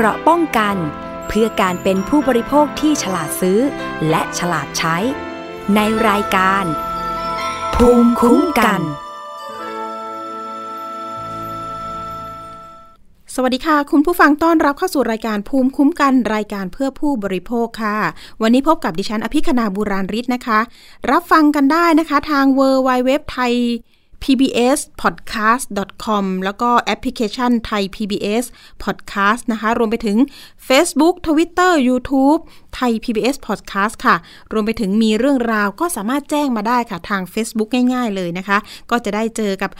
เกราะป้องกัน เพื่อการเป็นผู้บริโภคที่ฉลาดซื้อ และฉลาดใช้ ในรายการ ภูมิคุ้มกัน สวัสดีค่ะ คุณผู้ฟังต้อนรับเข้าสู่รายการภูมิคุ้มกันรายการเพื่อผู้บริโภคค่ะ วันนี้พบกับดิฉันอภิคณาบุราริศนะคะ รับฟังกันได้นะคะ ทาง w w w ไทย pbspodcast.com แล้วก็แอปพลิเคชันไทย PBS Podcast นะคะ รวมไปถึง Facebook Twitter YouTube ไทย PBS Podcast ค่ะ รวมไปถึงมีเรื่องราวก็สามารถแจ้งมาได้ค่ะทาง Facebook ง่ายๆเลยนะคะ ก็จะได้เจอกับ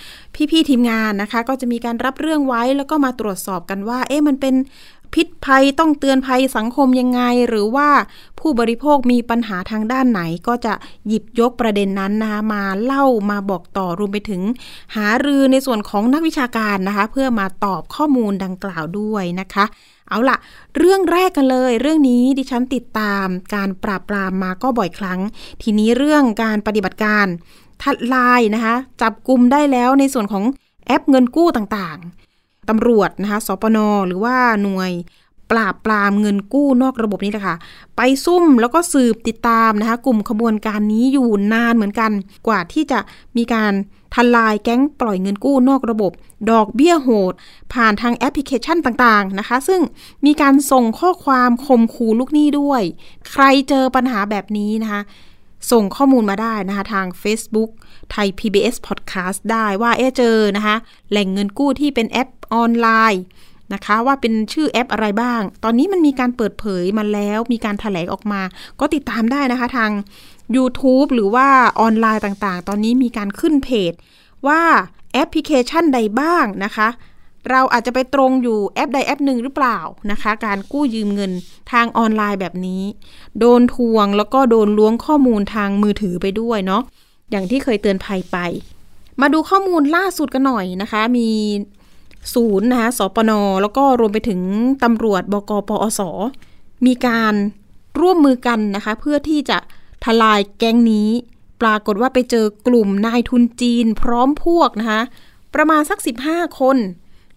พี่ๆทีมงานนะคะ ก็จะมีการรับเรื่องไว้แล้วก็มาตรวจสอบกันว่า เอ๊ะมันเป็น พิษภัยต้องเตือนภัยสังคมยังไง หรือว่าผู้บริโภคมีปัญหาทางด้านไหนก็จะหยิบยกประเด็นนั้นนะคะมาเล่ามาบอกต่อรวมไปถึง หารือในส่วนของนักวิชาการนะคะ เพื่อมาตอบข้อมูลดังกล่าวด้วยนะคะ เอาล่ะ เรื่องแรกกันเลย เรื่องนี้ดิฉันติดตามการปราบปรามมาก็บ่อยครั้ง ทีนี้เรื่องการปฏิบัติการทัดลายนะคะ จับกลุ่มได้แล้วในส่วนของแอปเงินกู้ต่างๆ ตำรวจนะคะสปนหรือว่าหน่วยปราบปรามเงินกู้นอกระบบนี้แหละค่ะ ไปซุ่มแล้วก็สืบติดตามนะคะ กลุ่มขบวนการนี้อยู่นานเหมือนกัน กว่าที่จะมีการทลายแก๊งปล่อยเงินกู้นอกระบบ ดอกเบี้ยโหด ผ่านทางแอปพลิเคชันต่างๆนะคะ ซึ่งมีการส่งข้อความข่มขู่ลูกหนี้ด้วย ใครเจอปัญหาแบบนี้นะคะ ส่งข้อมูลมาได้นะคะ ทาง Facebook ไทย PBS Podcast ได้ว่าเอ๊เจอนะคะ แหล่งเงินกู้ที่เป็นแอปออนไลน์นะคะ ว่าเป็นชื่อแอปอะไรบ้าง ตอนนี้มันมีการเปิดเผยมาแล้วมีการถแถลงออกมา ก็ติดตามได้นะคะทาง YouTube หรือว่าออนไลน์ต่างๆ ตอนนี้มีการขึ้นเพจว่าแอปพลิเคชันใดบ้างนะคะ เราอาจจะไปตรงอยู่แอปใดแอปหนึ่งหรือเปล่านะคะ การกู้ยืมเงินทางออนไลน์แบบนี้ โดนทวงแล้วก็โดนล้วงข้อมูลทางมือถือไปด้วยเนาะอย่างที่เคยเตือนภัยไป มาดูข้อมูลล่าสุดกันหน่อยนะคะ มีศูนย์นะคะสปนแล้วก็รวมไปถึงตำรวจบกปอส มีการร่วมมือกันนะคะ เพื่อที่จะทลายแก๊งนี้ ปรากฏว่าไปเจอกลุ่มนายทุนจีนพร้อมพวกนะคะ ประมาณสัก 15 คน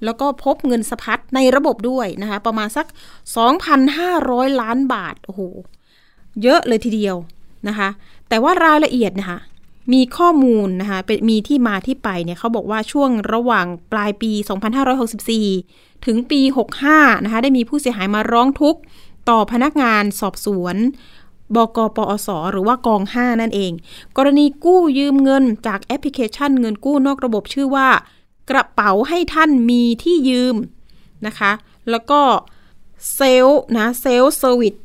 แล้วก็พบเงินสะพัดในระบบด้วยนะคะ ประมาณสัก 2,500 ล้านบาท โอ้โห เยอะเลยทีเดียวนะคะ แต่ว่ารายละเอียดนะคะ มีข้อมูลนะคะเป็นมีที่มาที่ไปเนี่ยเขาบอกว่าช่วงระหว่างปลายปี 2564 ถึงปี 65 นะคะ ได้มีผู้เสียหายมาร้องทุกข์ต่อพนักงานสอบสวนบก.ปอศ. หรือว่ากอง 5 นั่นเอง กรณีกู้ยืมเงินจากแอปพลิเคชันเงินกู้นอกระบบชื่อว่า กระเป๋าให้ท่านมีที่ยืมนะคะ แล้วก็เซลนะเซลเซอร์วิส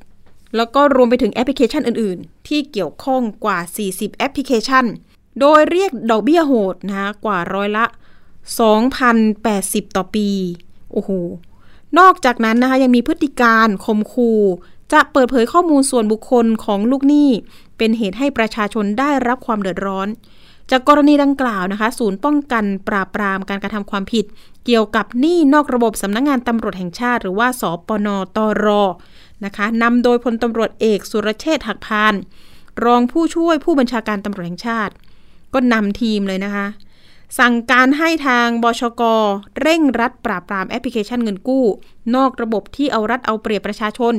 แล้วก็รวมไปถึงแอปพลิเคชันอื่น ๆ ที่เกี่ยวข้องกว่า 40 แอปพลิเคชัน โดยเรียกดอกเบี้ยโหดนะคะกว่าร้อยละ 2,080 ต่อปี โอ้โห นอกจากนั้นนะคะยังมีพฤติการข่มขู่จะเปิดเผยข้อมูลส่วนบุคคลของลูกหนี้ เป็นเหตุให้ประชาชนได้รับความเดือดร้อน จากกรณีดังกล่าวนะคะ ศูนย์ป้องกันปราบปรามการกระทำความผิด เกี่ยวกับหนี้นอกระบบสำนักงงานตำรวจแห่งชาติ หรือว่าสปนตรนะคะนำโดยพลตำรวจเอกสุรเชษฐ์หักพาน รองผู้ช่วยผู้บัญชาการตำรวจแห่งชาติ ก็นำทีมเลยนะคะ สั่งการให้ทางบชก เร่งรัดปราบปรามแอปพลิเคชันเงินกู้ นอกระบบที่เอารัดเอาเปรียบประชาชน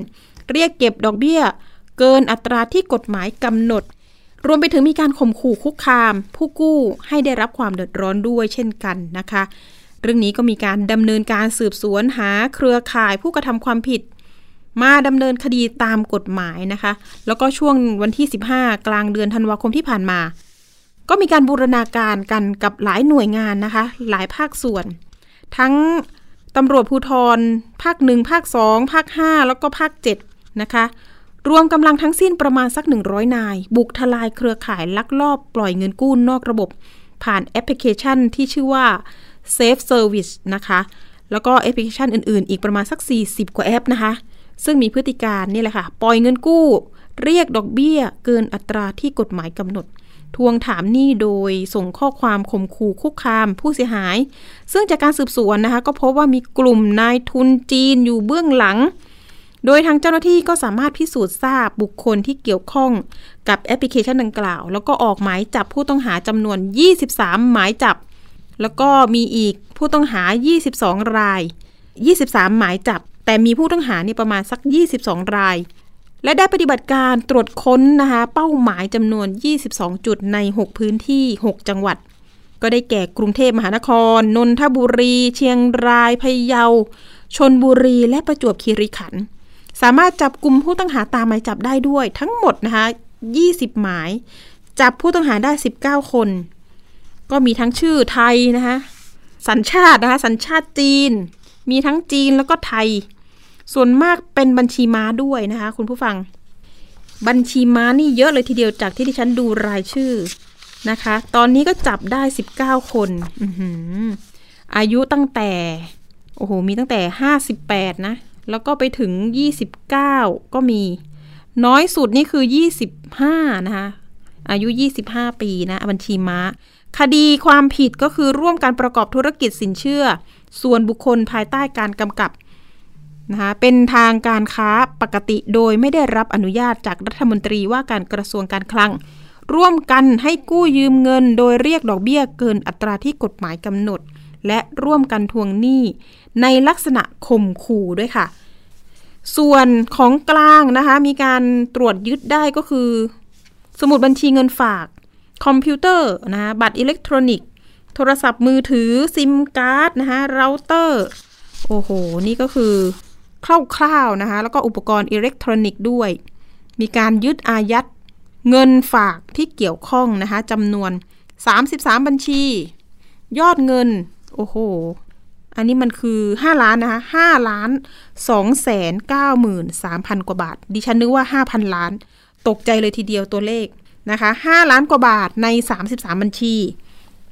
เรียกเก็บดอกเบี้ย เกินอัตราที่กฎหมายกำหนด รวมไปถึงมีการข่มขู่คุกคาม ผู้กู้ให้ได้รับความเดือดร้อนด้วยเช่นกันนะคะ เรื่องนี้ก็มีการดำเนินการสืบสวนหาเครือข่ายผู้กระทำความผิด มาดำเนินคดีตามกฎหมายนะคะ แล้วก็ช่วงวันที่ 15 กลางเดือนธันวาคมที่ผ่านมา ก็มีการบูรณาการกันกับหลายหน่วยงานนะคะ หลายภาคส่วน ทั้งตำรวจภูทรภาคหนึ่งภาคสองภาคห้าแล้วก็ภาคเจ็ดนะคะ รวมกำลังทั้งสิ้นประมาณสัก 100 นาย บุกทลายเครือข่ายลักลอบปล่อยเงินกู้นอกระบบ ผ่านแอปพลิเคชันที่ชื่อว่า Safe Service นะคะ แล้วก็แอปพลิเคชันอื่นๆ อีกประมาณสัก 40 กว่าแอปนะคะ ซึ่งมีพฤติการนี่แหละค่ะ ปล่อยเงินกู้ เรียกดอกเบี้ย เกินอัตราที่กฎหมายกำหนด ทวงถามหนี้โดยส่งข้อความข่มขู่คุกคาม ผู้เสียหาย ซึ่งจากการสืบสวนนะคะ ก็พบว่ามีกลุ่มนายทุนจีนอยู่เบื้องหลัง โดยทางเจ้าหน้าที่ก็สามารถพิสูจน์ทราบบุคคลที่เกี่ยวข้องกับแอปพลิเคชันดังกล่าว แล้วก็ออกหมายจับผู้ต้องหาจำนวน 23 หมายจับ แล้วก็มีอีกผู้ต้องหา 22 ราย 23 หมายจับ แต่มีผู้ต้องหาเนี่ยประมาณสัก 22 ราย และได้ปฏิบัติการตรวจค้นนะคะเป้าหมายจำนวน 22 จุดใน 6 พื้นที่ 6 จังหวัด ก็ได้แก่กรุงเทพมหานคร นนทบุรี เชียงรายพะเยาชนบุรีและประจวบคีรีขันธ์ สามารถจับกลุ่มผู้ต้องหาตามหมายจับได้ด้วย ทั้งหมดนะคะ20 หมาย จับผู้ต้องหาได้ 19 คน ก็มีทั้งชื่อไทยนะคะสัญชาตินะคะสัญชาติจีน มีทั้งจีนแล้วก็ไทย ส่วนมากเป็นบัญชีม้าด้วยนะคะคุณผู้ฟัง บัญชีม้านี่เยอะเลยทีเดียวจากที่ดิฉันดูรายชื่อนะคะ ตอนนี้ก็จับได้ 19 คนออายุตั้งแต่ โอ้โห มีตั้งแต่ 58 นะ แล้วก็ไปถึง 29 ก็มี น้อยสุดนี่คือ 25 นะคะ อายุ 25 ปีนะ บัญชีม้า คดีความผิดก็คือร่วมการประกอบธุรกิจสินเชื่อ ส่วนบุคคลภายใต้การกำกับนะคะเป็นทางการค้าปกติโดยไม่ได้รับอนุญาตจากรัฐมนตรีว่าการกระทรวงการคลัง ร่วมกันให้กู้ยืมเงิน โดยเรียกดอกเบี้ยเกินอัตราที่กฎหมายกำหนด และร่วมกันทวงหนี้ ในลักษณะข่มขู่ด้วยค่ะ ส่วนของกลางนะคะ มีการตรวจยึดได้ก็คือ สมุดบัญชีเงินฝาก คอมพิวเตอร์นะคะบัตรอิเล็กทรอนิกส์ โทรศัพท์มือถือซิมการ์ดนะคะเราเตอร์ โอ้โห นี่ก็คือคร่าวๆนะคะ แล้วก็อุปกรณ์อิเล็กทรอนิกส์ด้วย มีการยึดอายัดเงินฝากที่เกี่ยวข้องนะคะจำนวน 33 บัญชี ยอดเงิน โอ้โห อันนี้มันคือ5ล้านนะคะ5ล้าน2แสน9หมื่น3,000กว่าบาท ดิฉันนึกว่า5,000ล้าน ตกใจเลยทีเดียวตัวเลขนะคะ5ล้านกว่าบาทใน33บัญชี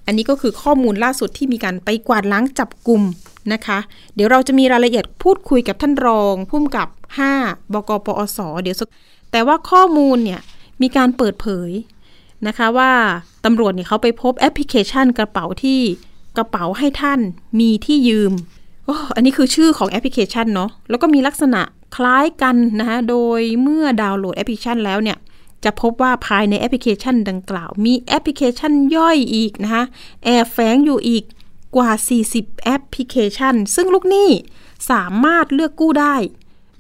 อันนี้ก็คือข้อมูลล่าสุดที่มีการไปกวาดล้างจับกลุ่มนะคะ เดี๋ยวเราจะมีรายละเอียดพูดคุยกับท่านรองพุ่มกับ 5 บกปอสเดี๋ยวแต่ว่าข้อมูลเนี่ยมีการเปิดเผยนะคะว่าตำรวจเนี่ยเขาไปพบแอปพลิเคชันกระเป๋าที่ กระเป๋าให้ท่านมีที่ยืมอ้อันนี้คือชื่อของแอปพลิเคชันเนาะแล้วก็มีลักษณะคล้ายกันนะคะโดยเมื่อดาวน์โหลดแอปพลิเคชันแล้วเนี่ยจะพบว่าภายในแอปพลิเคชันดังกล่าว มีแอปพลิเคชันย่อยอีกนะคะแอบแฝงอยู่อีกกว่า 40 แอปพลิเคชัน ซึ่งลูกหนี้สามารถเลือกกู้ได้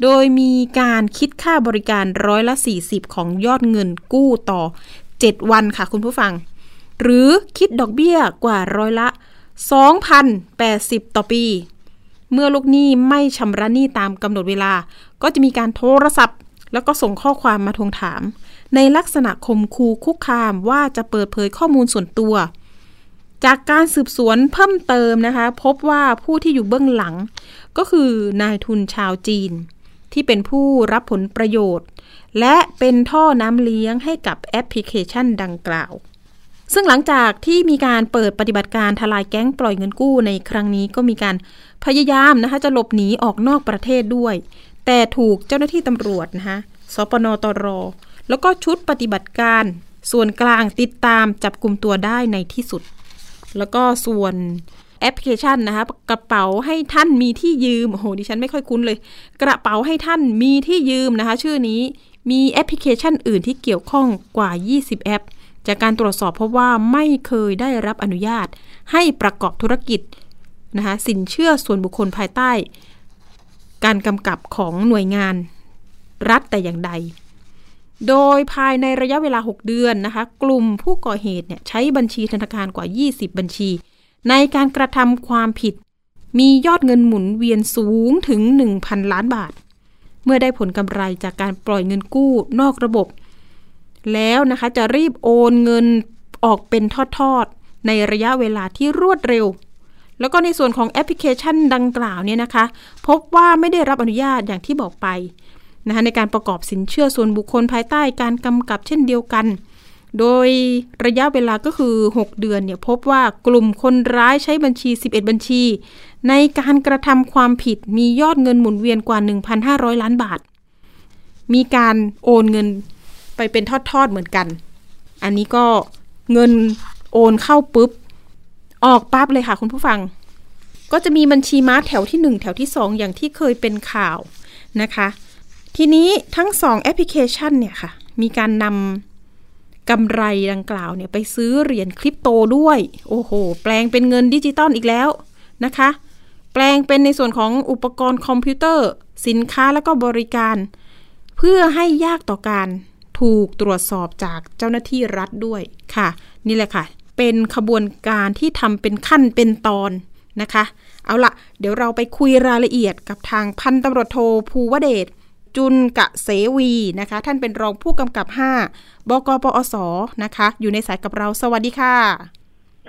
โดยมีการคิดค่าบริการร้อยละ 40 ของยอดเงินกู้ต่อ 7 วันค่ะคุณผู้ฟัง หรือคิดดอกเบี้ยกว่าร้อยละ 2,080 ต่อปี เมื่อลูกหนี้ไม่ชำระหนี้ตามกำหนดเวลา ก็จะมีการโทรศัพท์ แล้วก็ส่งข้อความมาทวงถาม ในลักษณะข่มขู่คุกคามว่าจะเปิดเผยข้อมูลส่วนตัว จากการสืบสวนเพิ่มเติมนะคะ พบว่าผู้ที่อยู่เบื้องหลัง ก็คือนายทุนชาวจีน ที่เป็นผู้รับผลประโยชน์ และเป็นท่อน้ำเลี้ยงให้กับแอปพลิเคชันดังกล่าว ซึ่งหลังจากที่มีการเปิดปฏิบัติการทลายแก๊งปล่อยเงินกู้ในครั้งนี้ก็มีการพยายามนะคะจะหลบหนีออกนอกประเทศด้วย แต่ถูกเจ้าหน้าที่ตำรวจนะคะสปนตร แล้วก็ชุดปฏิบัติการ ส่วนกลางติดตามจับกลุ่มตัวได้ในที่สุด แล้วก็ส่วนแอปพลิเคชันนะคะกระเป๋าให้ท่านมีที่ยืมโอ้โหดิฉันไม่ค่อยคุ้นเลย กระเป๋าให้ท่านมีที่ยืมนะคะ ชื่อนี้มีแอปพลิเคชันอื่นที่เกี่ยวข้องกว่า 20 แอป จากการตรวจสอบพบว่าไม่เคยได้รับอนุญาต ให้ประกอบธุรกิจนะคะสินเชื่อส่วนบุคคลภายใต้ การกำกับของหน่วยงานรัฐแต่อย่างใด โดยภายในระยะเวลา 6 เดือนนะคะ กลุ่มผู้ก่อเหตุเนี่ยใช้บัญชีธนาคารกว่า 20 บัญชี ในการกระทำความผิด มียอดเงินหมุนเวียนสูงถึง 1,000 ล้านบาท เมื่อได้ผลกำไรจากการปล่อยเงินกู้นอกระบบ แล้วนะคะจะรีบโอนเงินออกเป็นทอดๆ ในระยะเวลาที่รวดเร็ว แล้วก็ในส่วนของแอปพลิเคชันดังกล่าวเนี่ยนะคะ พบว่าไม่ได้รับอนุญาตอย่างที่บอกไปนะคะในการประกอบสินเชื่อส่วนบุคคลภายใต้การกำกับเช่นเดียวกัน โดยระยะเวลาก็คือ 6 เดือนเนี่ยพบว่ากลุ่มคนร้ายใช้บัญชี 11 บัญชี ในการกระทำความผิดมียอดเงินหมุนเวียนกว่า 1,500 ล้านบาท มีการโอนเงิน ไปเป็นทอดๆเหมือนกัน อันนี้ก็เงินโอนเข้าปุ๊บ ออกปั๊บเลยค่ะคุณผู้ฟัง ก็จะมีบัญชีม้าแถวที่ 1 แถวที่ 2 อย่างที่เคยเป็นข่าวนะคะ ทีนี้ทั้ง 2 แอปพลิเคชันเนี่ยค่ะ มีการนำกำไรดังกล่าวเนี่ยไปซื้อเหรียญคริปโตด้วย โอ้โห แปลงเป็นเงินดิจิตอลอีกแล้วนะคะ แปลงเป็นในส่วนของอุปกรณ์คอมพิวเตอร์ สินค้าและก็บริการ เพื่อให้ยากต่อการ ถูกตรวจสอบจากเจ้าหน้าที่รัฐด้วยค่ะ นี่แหละค่ะ เป็นขบวนการที่ทำเป็นขั้นเป็นตอนนะคะ เอาละเดี๋ยวเราไปคุยรายละเอียดกับทางพันตำรวจโทภูวเดชจุนกะเสวีนะคะ ท่านเป็นรองผู้กำกับ 5 บกปอสนะคะ อยู่ในสายกับเราสวัสดีค่ะ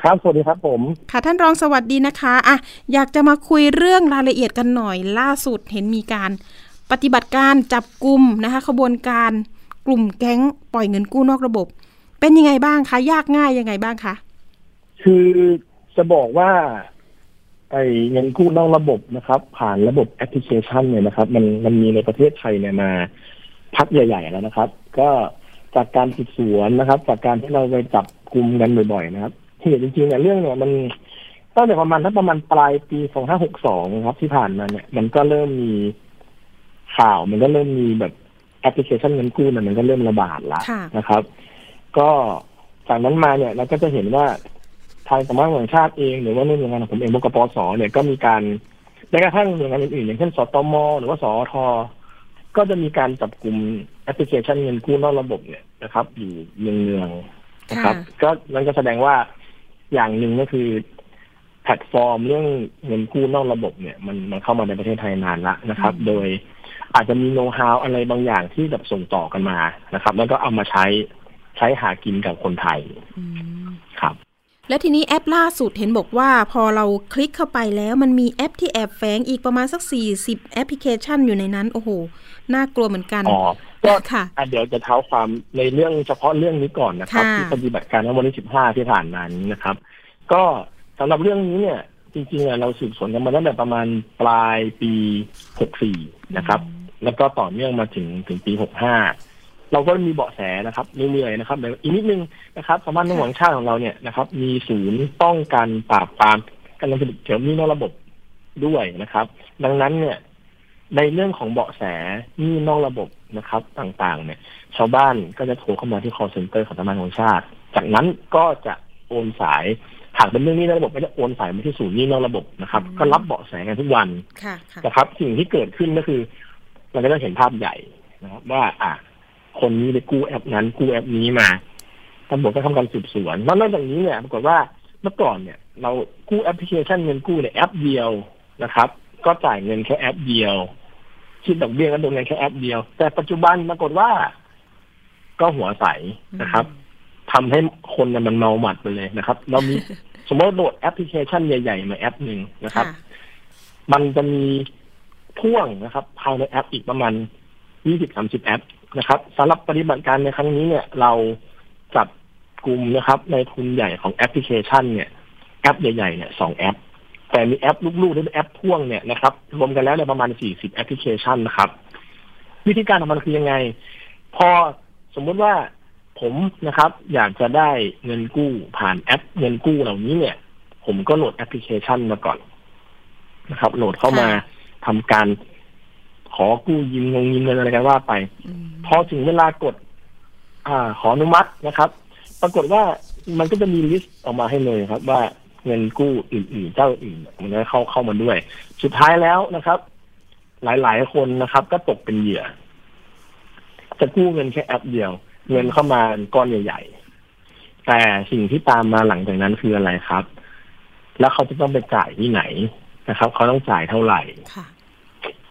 ครับสวัสดีครับผม ค่ะท่านรองสวัสดีนะคะอะอยากจะมาคุยเรื่องรายละเอียดกันหน่อยล่าสุดเห็นมีการ ปฏิบัติการจับกลุ่มนะคะ ขบวนการ กลุ่มแก๊งปล่อยเงินกู้นอกระบบ เป็นยังไงบ้างคะยากง่ายยังไงบ้างคะคือจะบอกว่าไอ้เงินกู้นอกระบบนะครับ ผ่านระบบแอปพลิเคชันเนี่ยนะครับ มันมันมีในประเทศไทยเนี่ยมาพักใหญ่ ๆ แล้วนะครับ ก็จากการสืบสวนนะครับ จากการที่เราไปจับกลุ่มกันบ่อยๆนะครับที่จริงๆเนี่ยเรื่องเนี่ยมันตั้งแต่ประมาณถ้าประมาณปลายปีสองห้าหกสองครับ ที่ผ่านมาเนี่ย มันก็เริ่มมีข่าวมันก็เริ่มมีแบบ แอปพลิเคชันเงินกู้เนี่ยมันก็เริ่มระบาดแล้วค่ะนะครับ ก็จากนั้นมาเนี่ยเราก็จะเห็นว่าทางสำนักงานแห่งชาติเองหรือว่าหน่วยงานของผมเองบก.ปอศ.เนี่ยก็มีการแม้กระทั่งหน่วยงานอื่นๆอย่างเช่นสตมหรือว่าสอทก็จะมีการจับกลุ่มแอปพลิเคชันเงินกู้นอกระบบเนี่ยนะครับ อยู่เนืองๆนะครับ ก็นั่นก็แสดงว่าอย่างหนึ่งก็คือ แพลตฟอร์มเรื่องเงินกู้นอกระบบเนี่ยมันมันเข้ามาในประเทศไทยนานละนะครับ โดยอาจจะมีโน้ตฮาวอะไรบางอย่างที่แบบส่งต่อกันมานะครับ แล้วก็เอามาใช้ใช้หากินกับคนไทยอืมครับ แล้วทีนี้แอปล่าสุดเห็นบอกว่า พอเราคลิกเข้าไปแล้วมันมีแอปที่แอบแฝงอีกประมาณสัก40แอปพลิเคชันอยู่ในนั้น โอ้โห น่ากลัวเหมือนกันอ๋อก็ค่ะอะเดี๋ยวจะเท้าความในเรื่องเฉพาะเรื่องนี้ก่อนนะครับค่ะที่ปฏิบัติการในวันที่15ที่ผ่านมานี้นะครับ ก็ สำหรับเรื่องนี้เนี่ย จริงๆอะเราสืบสวนกันมาตั้งแต่ประมาณปลายปี64นะครับ แล้วก็ต่อเนื่องมาถึงถึงปี65เราก็มีเบาะแสนะครับเรื่อยๆนะครับเดี๋ยวอีกนิดนึงนะครับสำนักงานตำรวจแห่งชาติของเราเนี่ยนะครับ มีศูนย์ป้องกันปราบปรามการทุจริตเกี่ยวกับหนี้นอกระบบด้วยนะครับ ดังนั้นเนี่ยในเรื่องของเบาะแสหนี้นอกระบบนะครับ ต่างๆ เนี่ย ชาวบ้านก็จะโทรเข้ามาที่ call center ของสำนักงานตำรวจแห่งชาติ จากนั้นก็จะโอนสาย หากเป็นเรื่องหนี้นอกระบบก็จะโอนสายมาที่ศูนย์หนี้นอกระบบนะครับอืมก็รับเบาะแสกันทุกวันค่ะค่ะนะครับสิ่งที่เกิดขึ้นก็คือ เราจะได้เห็นภาพใหญ่นะครับ ว่า อะคนนี้ไปกู้แอปนั้นกู้แอปนี้มาตำรวจก็ทำการสืบสวนแล้วนอกจากนี้เนี่ยปรากฏว่าเมื่อก่อนเนี่ย เรากู้แอปพลิเคชันเงินกู้เนี่ยแอปเดียวนะครับ ก็จ่ายเงินแค่แอปเดียวคิดดอกเบี้ยก็โดนเงินแค่แอปเดียว แต่ปัจจุบันปรากฏว่า ก็หัวใสนะครับทำให้คนเนี่ยมันเมาหมัดไปเลยนะครับ เรามี สมมติว่าโหลดแอปพลิเคชันใหญ่ๆมาแอปหนึ่งนะครับค่ะมันจะมีพ่วงนะครับ ภายในแอปอีกประมาณ20-30แอปนะครับสำหรับปฏิบัติการในครั้งนี้เนี่ย เราจับกลุ่มนะครับ นายทุนใหญ่ของแอปพลิเคชัน เนี่ยแอปใหญ่ๆเนี่ยสองแอป แต่มีแอปลูกๆที่เป็นแอปพ่วงเนี่ยนะครับรวมกันแล้วเนี่ยประมาณ40แอปพลิเคชันนะครับ วิธีการของมันคือยังไง พอสมมุติว่า ผมนะครับ อยากจะได้เงินกู้ผ่านแอป เงินกู้เหล่านี้เนี่ย ผมก็โหลดแอปพลิเคชันมาก่อนนะครับ โหลดเข้ามาทำการขอกู้ยืมเงินยืมเงินอะไรกันว่าไปอืมพอถึงเวลากด อ่า ขออนุมัตินะครับ ปรากฏว่ามันก็จะมี list ออกมาให้เลยครับ ว่าเงินกู้อื่นๆเจ้าอื่นมันจะเข้าเข้ามาด้วย สุดท้ายแล้วนะครับ หลายๆคนนะครับ ก็ตกเป็นเหยื่อ จะกู้เงินแค่แอปเดียว เงินเข้ามาก้อนใหญ่ๆ แต่สิ่งที่ตามมาหลังจากนั้นคืออะไรครับ แล้วเขาจะต้องไปจ่ายที่ไหนนะครับ เขาต้องจ่ายเท่าไหร่ค่ะ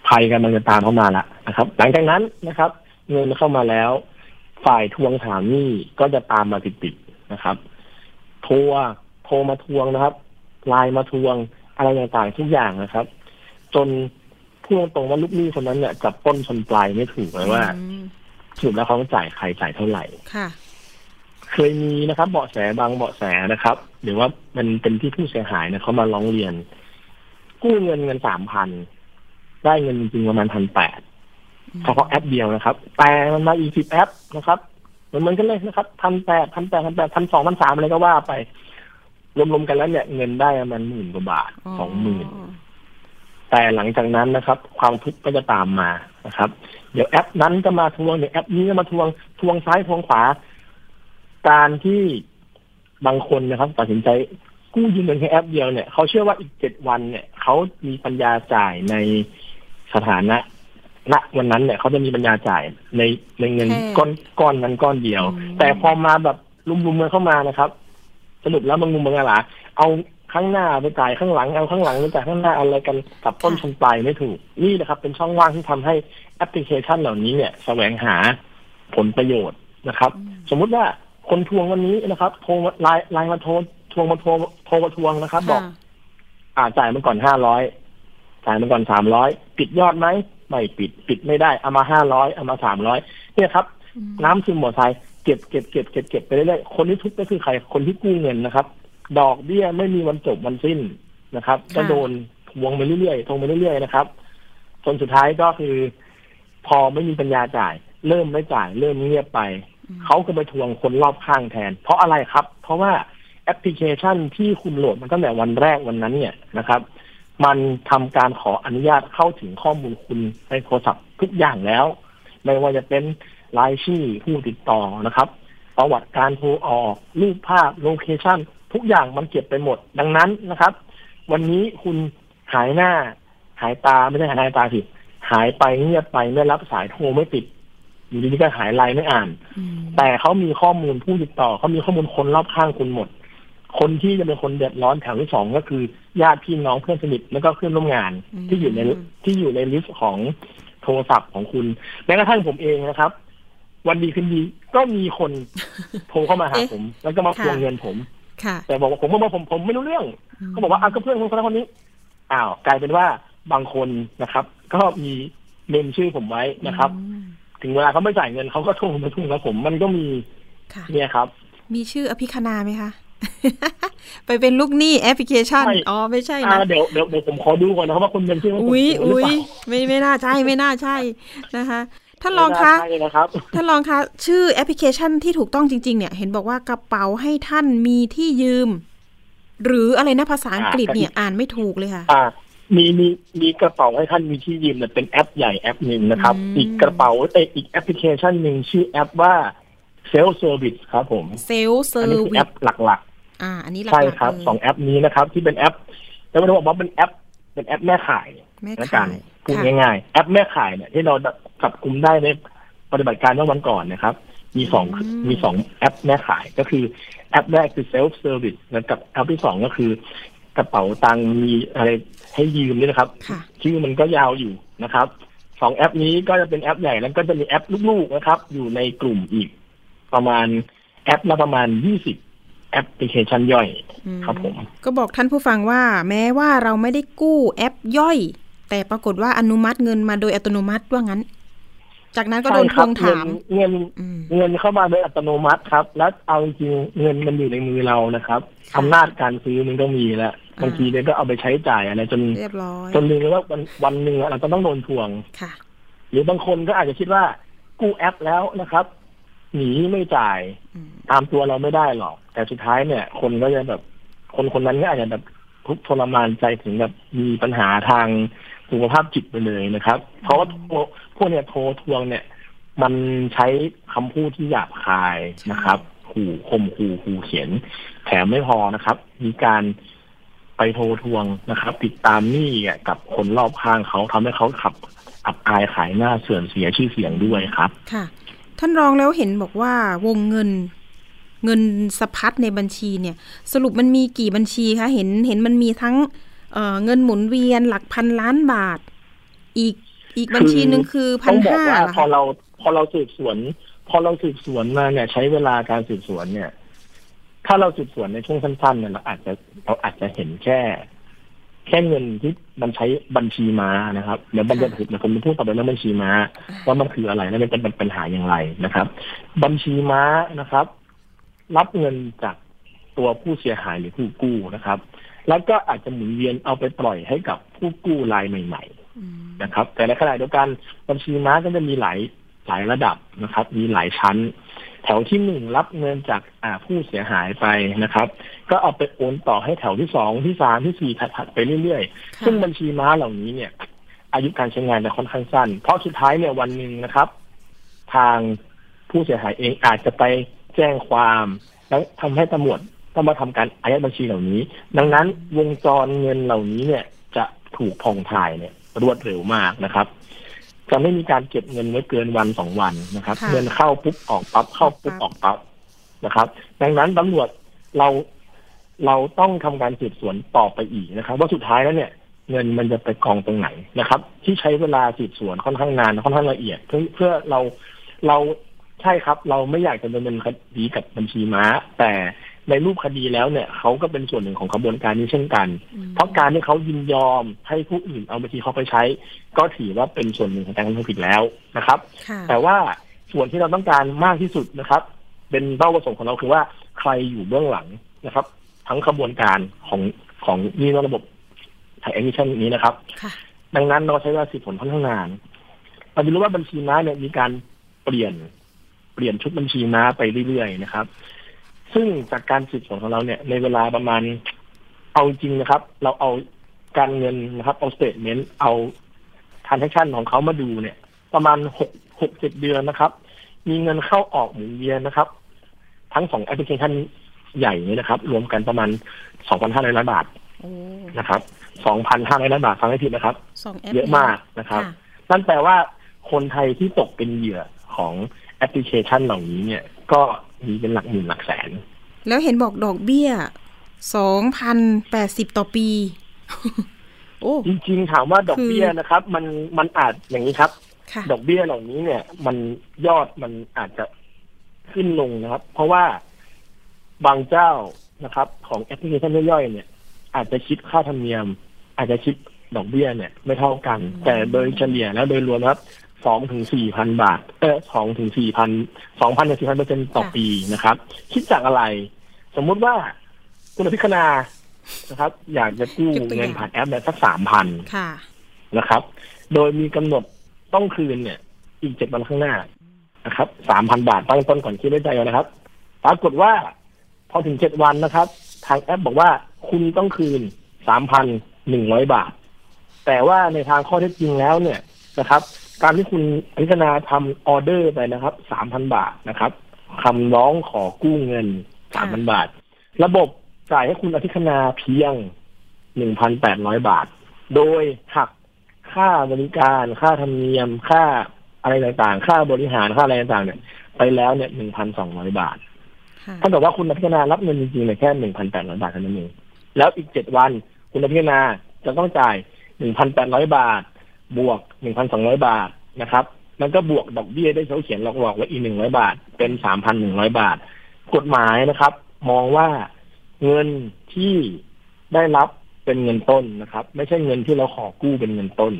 ภัยกำลังจะตามเข้ามาละนะครับ หลังจากนั้นนะครับ เงินเข้ามาแล้ว ฝ่ายทวงถามหนี้ก็จะตามมาติดๆนะครับโทรโทรมาทวงนะครับไลน์มาทวงอะไรต่างๆทุกอย่างนะครับ จนพูดตรงๆว่าลูกหนี้คนนั้นเนี่ยจับต้นชนปลายไม่ถูกเลยว่าอืม สรุดแล้วเขาต้องจ่ายใครจ่ายเท่าไหร่ค่ะ เคยมีนะครับ เบาะแสบางเบาะแสนะครับ หรือว่ามันเป็นที่ผู้เสียหายเนี่ยเขามาร้องเรียน กู้เงินเงินสามพันได้เงินจริงๆประมาณพันแปดเฉพาะแอปเดียวนะครับ แต่มันมาอีกสิบแอปนะครับเหมือนเหมือนกันเลยนะครับพันแปดพันแปดพันแปดพันสองพันสามอะไรก็ว่าไป รวมๆกันแล้วเนี่ย เงินได้ประมาณหมื่นกว่าบาทสองหมื่น แต่หลังจากนั้นนะครับ ความทุกข์ก็จะตามมานะครับ เดี๋ยวแอปนั้นก็มาทวงเดี๋ยวแอปนี้ก็มาทวงทวงซ้ายทวงขวา การที่บางคนนะครับ ตัดสินใจกู้ยืมเงินแค่แอปเดียวเนี่ยเขาเชื่อว่าอีกเจ็ดวันเนี่ยเขามีปัญญาจ่ายในสถานะณวันนั้นเนี่ยเขาจะมีปัญญาจ่ายในในเงินแค่ก้อนก้อนนั้นก้อนเดียวอืมแต่พอมาแบบรุมๆเงินเข้ามานะครับ สรุปแล้วมันงุมมันอะไรเอา ข้างหน้าไปจ่ายข้างหลังเอาข้างหลังไปจ่ายข้างหน้าอะไรกันจับต้นชนปลายไม่ถูก นี่นะครับ เป็นช่องว่างที่ทำให้แอปพลิเคชันเหล่านี้เนี่ยแสวงหาผลประโยชน์นะครับ สมมุติว่าคนทวงวันนี้นะครับโทรมาไลน์ไลน์มาโทรทวงมาโทรโทรมาทวงนะครับ บอกค่ะอ่าจ่ายมันก่อนห้าร้อยจ่ายมันก่อนสามร้อยปิดยอดไหมไม่ปิดปิดไม่ได้เอามาห้าร้อยเอามาสามร้อยเนี่ยครับอืมน้ำซึมหมดไทยเก็บเก็บเก็บเก็บเก็บไปเรื่อยๆคนที่ทุกข์ก็คือใครคนที่กู้เงินนะครับ ดอกเบี้ยไม่มีวันจบวันสิ้นนะครับค่ะก็โดนทวงไปเรื่อยๆทวงไปเรื่อยๆนะครับจนสุดท้ายก็คือ พอไม่มีปัญญาจ่าย เริ่มไม่จ่าย เริ่มเงียบไป เขาก็ไปทวงคนรอบข้างแทน เพราะอะไรครับ เพราะว่าแอปพลิเคชันที่คุณโหลดมันตั้งแต่วันแรกวันนั้นเนี่ยนะครับ มันทำการขออนุญาตเข้าถึงข้อมูลคุณในโทรศัพท์ทุกอย่างแล้ว ไม่ว่าจะเป็นรายชื่อผู้ติดต่อนะครับ ประวัติการโทรออกรูปภาพ location ทุกอย่างมันเก็บไปหมด ดังนั้นนะครับ วันนี้คุณหายหน้า หายตาไม่ใช่หายหน้าหายตาสิหายไปเงียบไปไม่รับสายโทรไม่ติดอยู่ดีๆก็หายไลน์ไม่อ่านอืมแต่เขามีข้อมูลผู้ติดต่อเขามีข้อมูลคนรอบข้างคุณหมด คนที่จะเป็นคนเดือดร้อนแถวที่สองก็คือ ญาติพี่น้องเพื่อนสนิทแล้วก็เพื่อนร่วมงานที่อยู่ในที่อยู่ใน list ของโทรศัพท์ของคุณแม้กระทั่งผมเองนะครับ วันดีคืนดีก็มีคนโทรเข้ามาหาเอ๊ะผม แล้วก็มาทวงเงินผมค่ะ แต่บอกว่าผมก็บอกผมผมไม่รู้เรื่องเขาบอกว่าอะก็เพื่อนคนนั้นคนนี้อ้าวกลายเป็นว่าบางคนนะครับ ก็มีเมมชื่อผมไว้นะครับอืมถึงเวลาเขาไม่จ่ายเงินเขาก็โทรมาทวงแล้วผมมันก็มีค่ะเนี่ยครับ มีชื่ออภิคณาไหมคะไปเป็นลูกหนี้แอปพลิเคชันไม่อ๋อ ไม่ใช่อ่านะเดี๋ยวเดี๋ยวเดี๋ยวผมขอดูก่อนนะครับว่าคุณเป็นชื่อว่าผมอุ๊ยหรืออุ๊เปยล่าไม่ไม่น่าใช่ไม่น่าใช่นะคะ ท่านรองคะไม่น่าใช่นะครับท่านรองคะ ชื่อแอปพลิเคชันที่ถูกต้องจริง ๆ เนี่ย เห็นบอกว่ากระเป๋าให้ท่านมีที่ยืม หรืออะไรนะภาษาอังกฤษเนี่ยอ่านไม่ถูกเลยค่ะอ่ามีมีมีกระเป๋าให้ท่านมีที่ยืมเนี่ยเป็นแอปใหญ่แอปหนึ่งนะครับอืมอีกกระเป๋าเอยอีกแอปพลิเคชันหนึ่งชื่อแอปว่าเซล f ์เซอร์วิสครับผมเซลล์เซออันนี้ร์คือวิแอสปหลักอ่า อันนี้หๆลักใช่ๆครับเลยสองแอปนี้นะครับ ที่เป็นแอปแล้วไม่ต้องบอกว่าเป็นแอป เป็นแอปแม่ขายแม่นะขากันยพูดค่ะง่ายๆ แอปแม่ขายเนี่ยที่เรา จับกลุ่มได้ในปฏิบัติการเมื่อวันก่อนนะครับ มีสองอืมมีสองแอปแม่ขายก็คือแอปแรกคือ self service แล้วกับแอปที่สองก็คือกระเป๋าตังค์มีอะไรให้ยืมนี่นะครับค่ะชื่อมันก็ยาวอยู่นะครับสองแอปนี้ก็จะเป็นแอปใหญ่แล้วก็จะมีแอปลูกๆนะครับ อยู่ในกลุ่มอีก ประมาณแอปละประมาณยี่สิบแอปพลิเคชันย่อยอืมครับผม ก็บอกท่านผู้ฟังว่า แม้ว่าเราไม่ได้กู้แอปย่อย แต่ปรากฏว่าอนุมัติเงินมาโดยอัตโนมัติว่างั้น จากนั้นก็โดนทวงถามเงินอืมเงินเข้ามาโดยอัตโนมัติครับ แล้วเอาจริงๆเงินมันอยู่ในมือเรานะครับค่ะอำนาจการซื้อมันก็มีแล้วอ่าบางทีเนี่ยก็เอาไปใช้จ่ายอะไรจนเรียบร้อยจนลืมเลยว่าวันวันหนึ่งเราจะต้องโดนทวงค่ะ หรือบางคนก็อาจจะคิดว่ากู้แอปแล้วนะครับ หนีไม่จ่ายอืมตามตัวเราไม่ได้หรอก แต่สุดท้ายเนี่ย คนก็จะแบบ คนคนนั้นก็อาจจะแบบทุกข์ทรมานใจถึงแบบมีปัญหาทางสุขภาพจิตไปเลยนะครับ เพราะว่าโทร พวกเนี่ยโทรทวงเนี่ย มันใช้คำพูดที่หยาบคายนะครับขู่ข่มขู่ขู่เขียน แถมไม่พอนะครับ มีการไปโทรทวงนะครับ ติดตามหนี้อะกับคนรอบข้างเขาทำให้เขาขับอับอายขายหน้าเสื่อมเสียชื่อเสียงด้วยครับ ค่ะ ท่านรองแล้วเห็นบอกว่าวงเงินเงินสะพัดในบัญชีเนี่ย สรุปมันมีกี่บัญชีคะเห็นเห็นมันมีทั้งเอ่อเงินหมุนเวียนหลักพันล้านบาท อีก อีกบัญชีหนึ่งคือพัต้นองบอกห้าว่าเหรอพอคะเราพอเราสืบสวน พอเราสืบสวนมาเนี่ย ใช้เวลาการสืบสวนเนี่ย ถ้าเราสืบสวนในช่วงสั้นๆเนี่ยเราอาจจะเราอาจจะเห็นแค่ แค่เงินที่มันใช้บัญชีม้านะครับเดี๋ยวบัญชีเดี๋ยวผมจะพูดต่อไปเรื่องบัญชีม้าว่ามันคืออะไรและมันเป็นปัญหาอย่างไรนะครับ บัญชีม้านะครับ รับเงินจากตัวผู้เสียหายหรือผู้กู้นะครับ แล้วก็อาจจะหมุนเวียนเอาไปปล่อยให้กับผู้กู้รายใหม่ๆอืม นะครับ แต่ในขณะเดียวกันบัญชีม้าก็จะมีหลายหลายระดับนะครับ มีหลายชั้น แถวที่หนึ่งรับเงินจากอ่าผู้เสียหายไปนะครับ ก็เอาไปโอนต่อให้แถวที่สองที่สามที่สี่ถัดๆไปเรื่อยๆค่ะซึ่งบัญชีม้าเหล่านี้เนี่ย อายุการใช้งานจะค่อนข้างสั้น เพราะสุดท้ายเนี่ยวันหนึ่งนะครับ ทางผู้เสียหายเองอาจจะไปแจ้งความแล้วทำให้ตำรวจต้องมาทำการอายัดบัญชีเหล่านี้ ดังนั้นวงจรเงินเหล่านี้เนี่ย จะถูกพองถ่ายเนี่ย รวดเร็วมากนะครับจะไม่มีการเก็บเงินไว้เกินวันสองวันนะครับค่ะเงินเข้าปุ๊บออกปั๊บเข้าปุ๊บออกปั๊บนะครับ ดังนั้นตำรวจเราเราต้องทำการสืบสวนต่อไปอีกนะครับ ว่าสุดท้ายแล้วเนี่ย เงินมันจะไปกองตรงไหนนะครับ ที่ใช้เวลาสืบสวนค่อนข้างนานค่อนข้างละเอียด เพื่อเพื่อเราเราใช่ครับ เราไม่อยากจะดำเนินคดีกับบัญชีม้า แต่ ในรูปคดีแล้วเนี่ยเขาก็เป็นส่วนหนึ่งของกระบวนการนี้เช่นกันอืมเพราะการที่เขายินยอมให้ผู้อื่นเอาบัญชีเขาไปใช้ ก็ถือว่าเป็นส่วนหนึ่งของการกระทำผิดแล้วนะครับค่ะแต่ว่าส่วนที่เราต้องการมากที่สุดนะครับ เป็นเป้าประสงค์ของเราคือว่าใครอยู่เบื้องหลังนะครับ ทั้งขบวนการของของนี่ระบบไทยแอมิชันนี้นะครับค่ะดังนั้นเราใช้เวลาสืบสวนค่อนข้างนานเราจะรู้ว่าบัญชีม้าเนี่ยมีการเปลี่ยนเปลี่ยนชุดบัญชีม้าไปเรื่อยๆนะครับ ซึ่งจากการสืบสวนของเราเนี่ย ในเวลาประมาณ เอาจริงนะครับ เราเอาการเงินนะครับเอา statement เอา transaction ของเขามาดูเนี่ย ประมาณหกหกเจ็ดเดือนนะครับ มีเงินเข้าออกหมุนเวียนนะครับ ทั้งสองแอปพลิเคชันใหญ่นี้นะครับ รวมกันประมาณสองพันห้าร้อยล้านบาทโอ้นะครับสองพันห้าร้อยล้านบาทฟังให้ผิดนะครับสองแอปเยอะมากนะครับค่ะนั่นแปลว่าคนไทยที่ตกเป็นเหยื่อของแอปพลิเคชันเหล่านี้เนี่ย ก็มีเป็นหลักหมื่นหลักแสน แล้วเห็นบอกดอกเบี้ยสองพันแปดสิบต่อปี โอ้จริงๆถามว่าดอกเบี้ยนะครับ มันมันอาจอย่างนี้ครับค่ะดอกเบี้ยเหล่านี้เนี่ย มันยอดมันอาจจะขึ้นลงนะครับ เพราะว่าบางเจ้านะครับ ของแอปพลิเคชันย่อยๆเนี่ย อาจจะคิดค่าธรรมเนียม อาจจะคิดดอกเบี้ยเนี่ย ไม่เท่ากัน แต่โดยเฉลี่ยแล้วโดยรวมนะครับ สองถึงสี่พันบาทเออสองถึงสี่พันสองพันถึงสี่พันเปอร์เซ็นต่อปีนะครับ คิดจากอะไร สมมุติว่าคุณอภิคณานะครับ อยากจะกู้ยกตัวอย่างเงินผ่านแอปเนี่ยสักสามพันค่ะนะครับ โดยมีกำหนดต้องคืนเนี่ย อีกเจ็ดวันข้างหน้านะครับสามพันบาทตั้งต้นก่อนคิดได้ใจก่อนนะครับปรากฏว่า พอถึงเจ็ดวันนะครับ ทางแอปบอกว่าคุณต้องคืนสามพันหนึ่งร้อยบาท แต่ว่าในทางข้อเท็จจริงแล้วเนี่ยนะครับ การที่คุณพิจารณาทำออเดอร์ไปนะครับสามพันบาทนะครับคำร้องขอกู้เงินสามพันบาท ระบบจ่ายให้คุณอธิคณาเพียงหนึ่งพันแปดร้อยบาท โดยหักค่าบริการค่าธรรมเนียมค่าอะไรต่างๆ ค่าบริหารค่าอะไรต่างๆเนี่ย ไปแล้วเนี่ยหนึ่งพันสองร้อยบาทค่ะท่านบอกว่าคุณอภิคณารับเงินจริงๆเนี่ยแค่หนึ่งพันแปดร้อยบาทเท่านั้นเองแล้วอีกเจ็ดวันคุณอภิคณาจะต้องจ่ายหนึ่งพันแปดร้อยบาท บวกหนึ่งพันสองร้อยบาทนะครับมันก็บวกดอกเบี้ยได้เขาเขียนหลอกๆไว้อีกหนึ่งร้อยบาท เป็นสามพันหนึ่งร้อยบาท กฎหมายนะครับ มองว่าเงินที่ได้รับเป็นเงินต้นนะครับ ไม่ใช่เงินที่เราขอกู้เป็นเงินต้น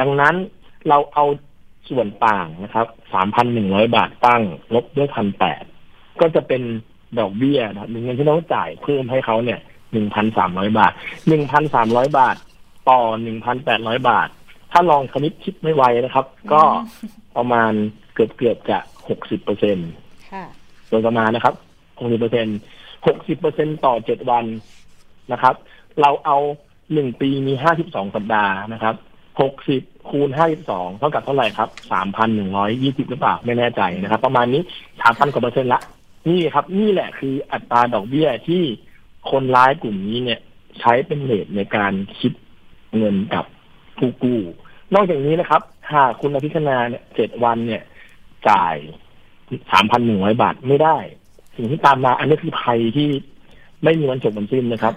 ดังนั้นเราเอาส่วนต่างนะครับสามพันหนึ่งร้อยบาทตั้งลบด้วยพันแปดก็จะเป็นดอกเบี้ยนะครับเงินที่ต้องจ่ายเพิ่มให้เขาเนี่ยหนึ่งพันสามร้อยบาทหนึ่งพันสามร้อยบาท ต่อหนึ่งพันแปดร้อยบาท ถ้าลองคณิตคิดไม่ไวนะครับ ก็ประมาณเกือบเกือบๆจะหกสิบเปอร์เซ็นค่ะโดยประมาณนะครับหกสิบเปอร์เซ็นหกสิบเปอร์เซ็นต่อเจ็ดวันนะครับ เราเอาหนึ่งปีมีห้าสิบสองสัปดาห์นะครับหกสิบคูณห้าสิบสองเท่ากับเท่าไหร่ครับสามพันหนึ่งร้อยยี่สิบหรือเปล่าไม่แน่ใจนะครับ ประมาณนี้สามพันกว่าเปอร์เซ็นต์ละ นี่ครับ นี่แหละคืออัตราดอกเบี้ยที่คนร้ายกลุ่มนี้เนี่ย ใช้เป็นเลทในการคิดเงินกับ ผู้กู้ นอกจากนี้นะครับ หากคุณอภิคณาเนี่ยเจ็ดวันเนี่ย จ่ายสามพันหนึ่งร้อยบาทไม่ได้ สิ่งที่ตามมาอันนี้คือภัยที่ไม่มีวันจบวันสิ้นนะครับ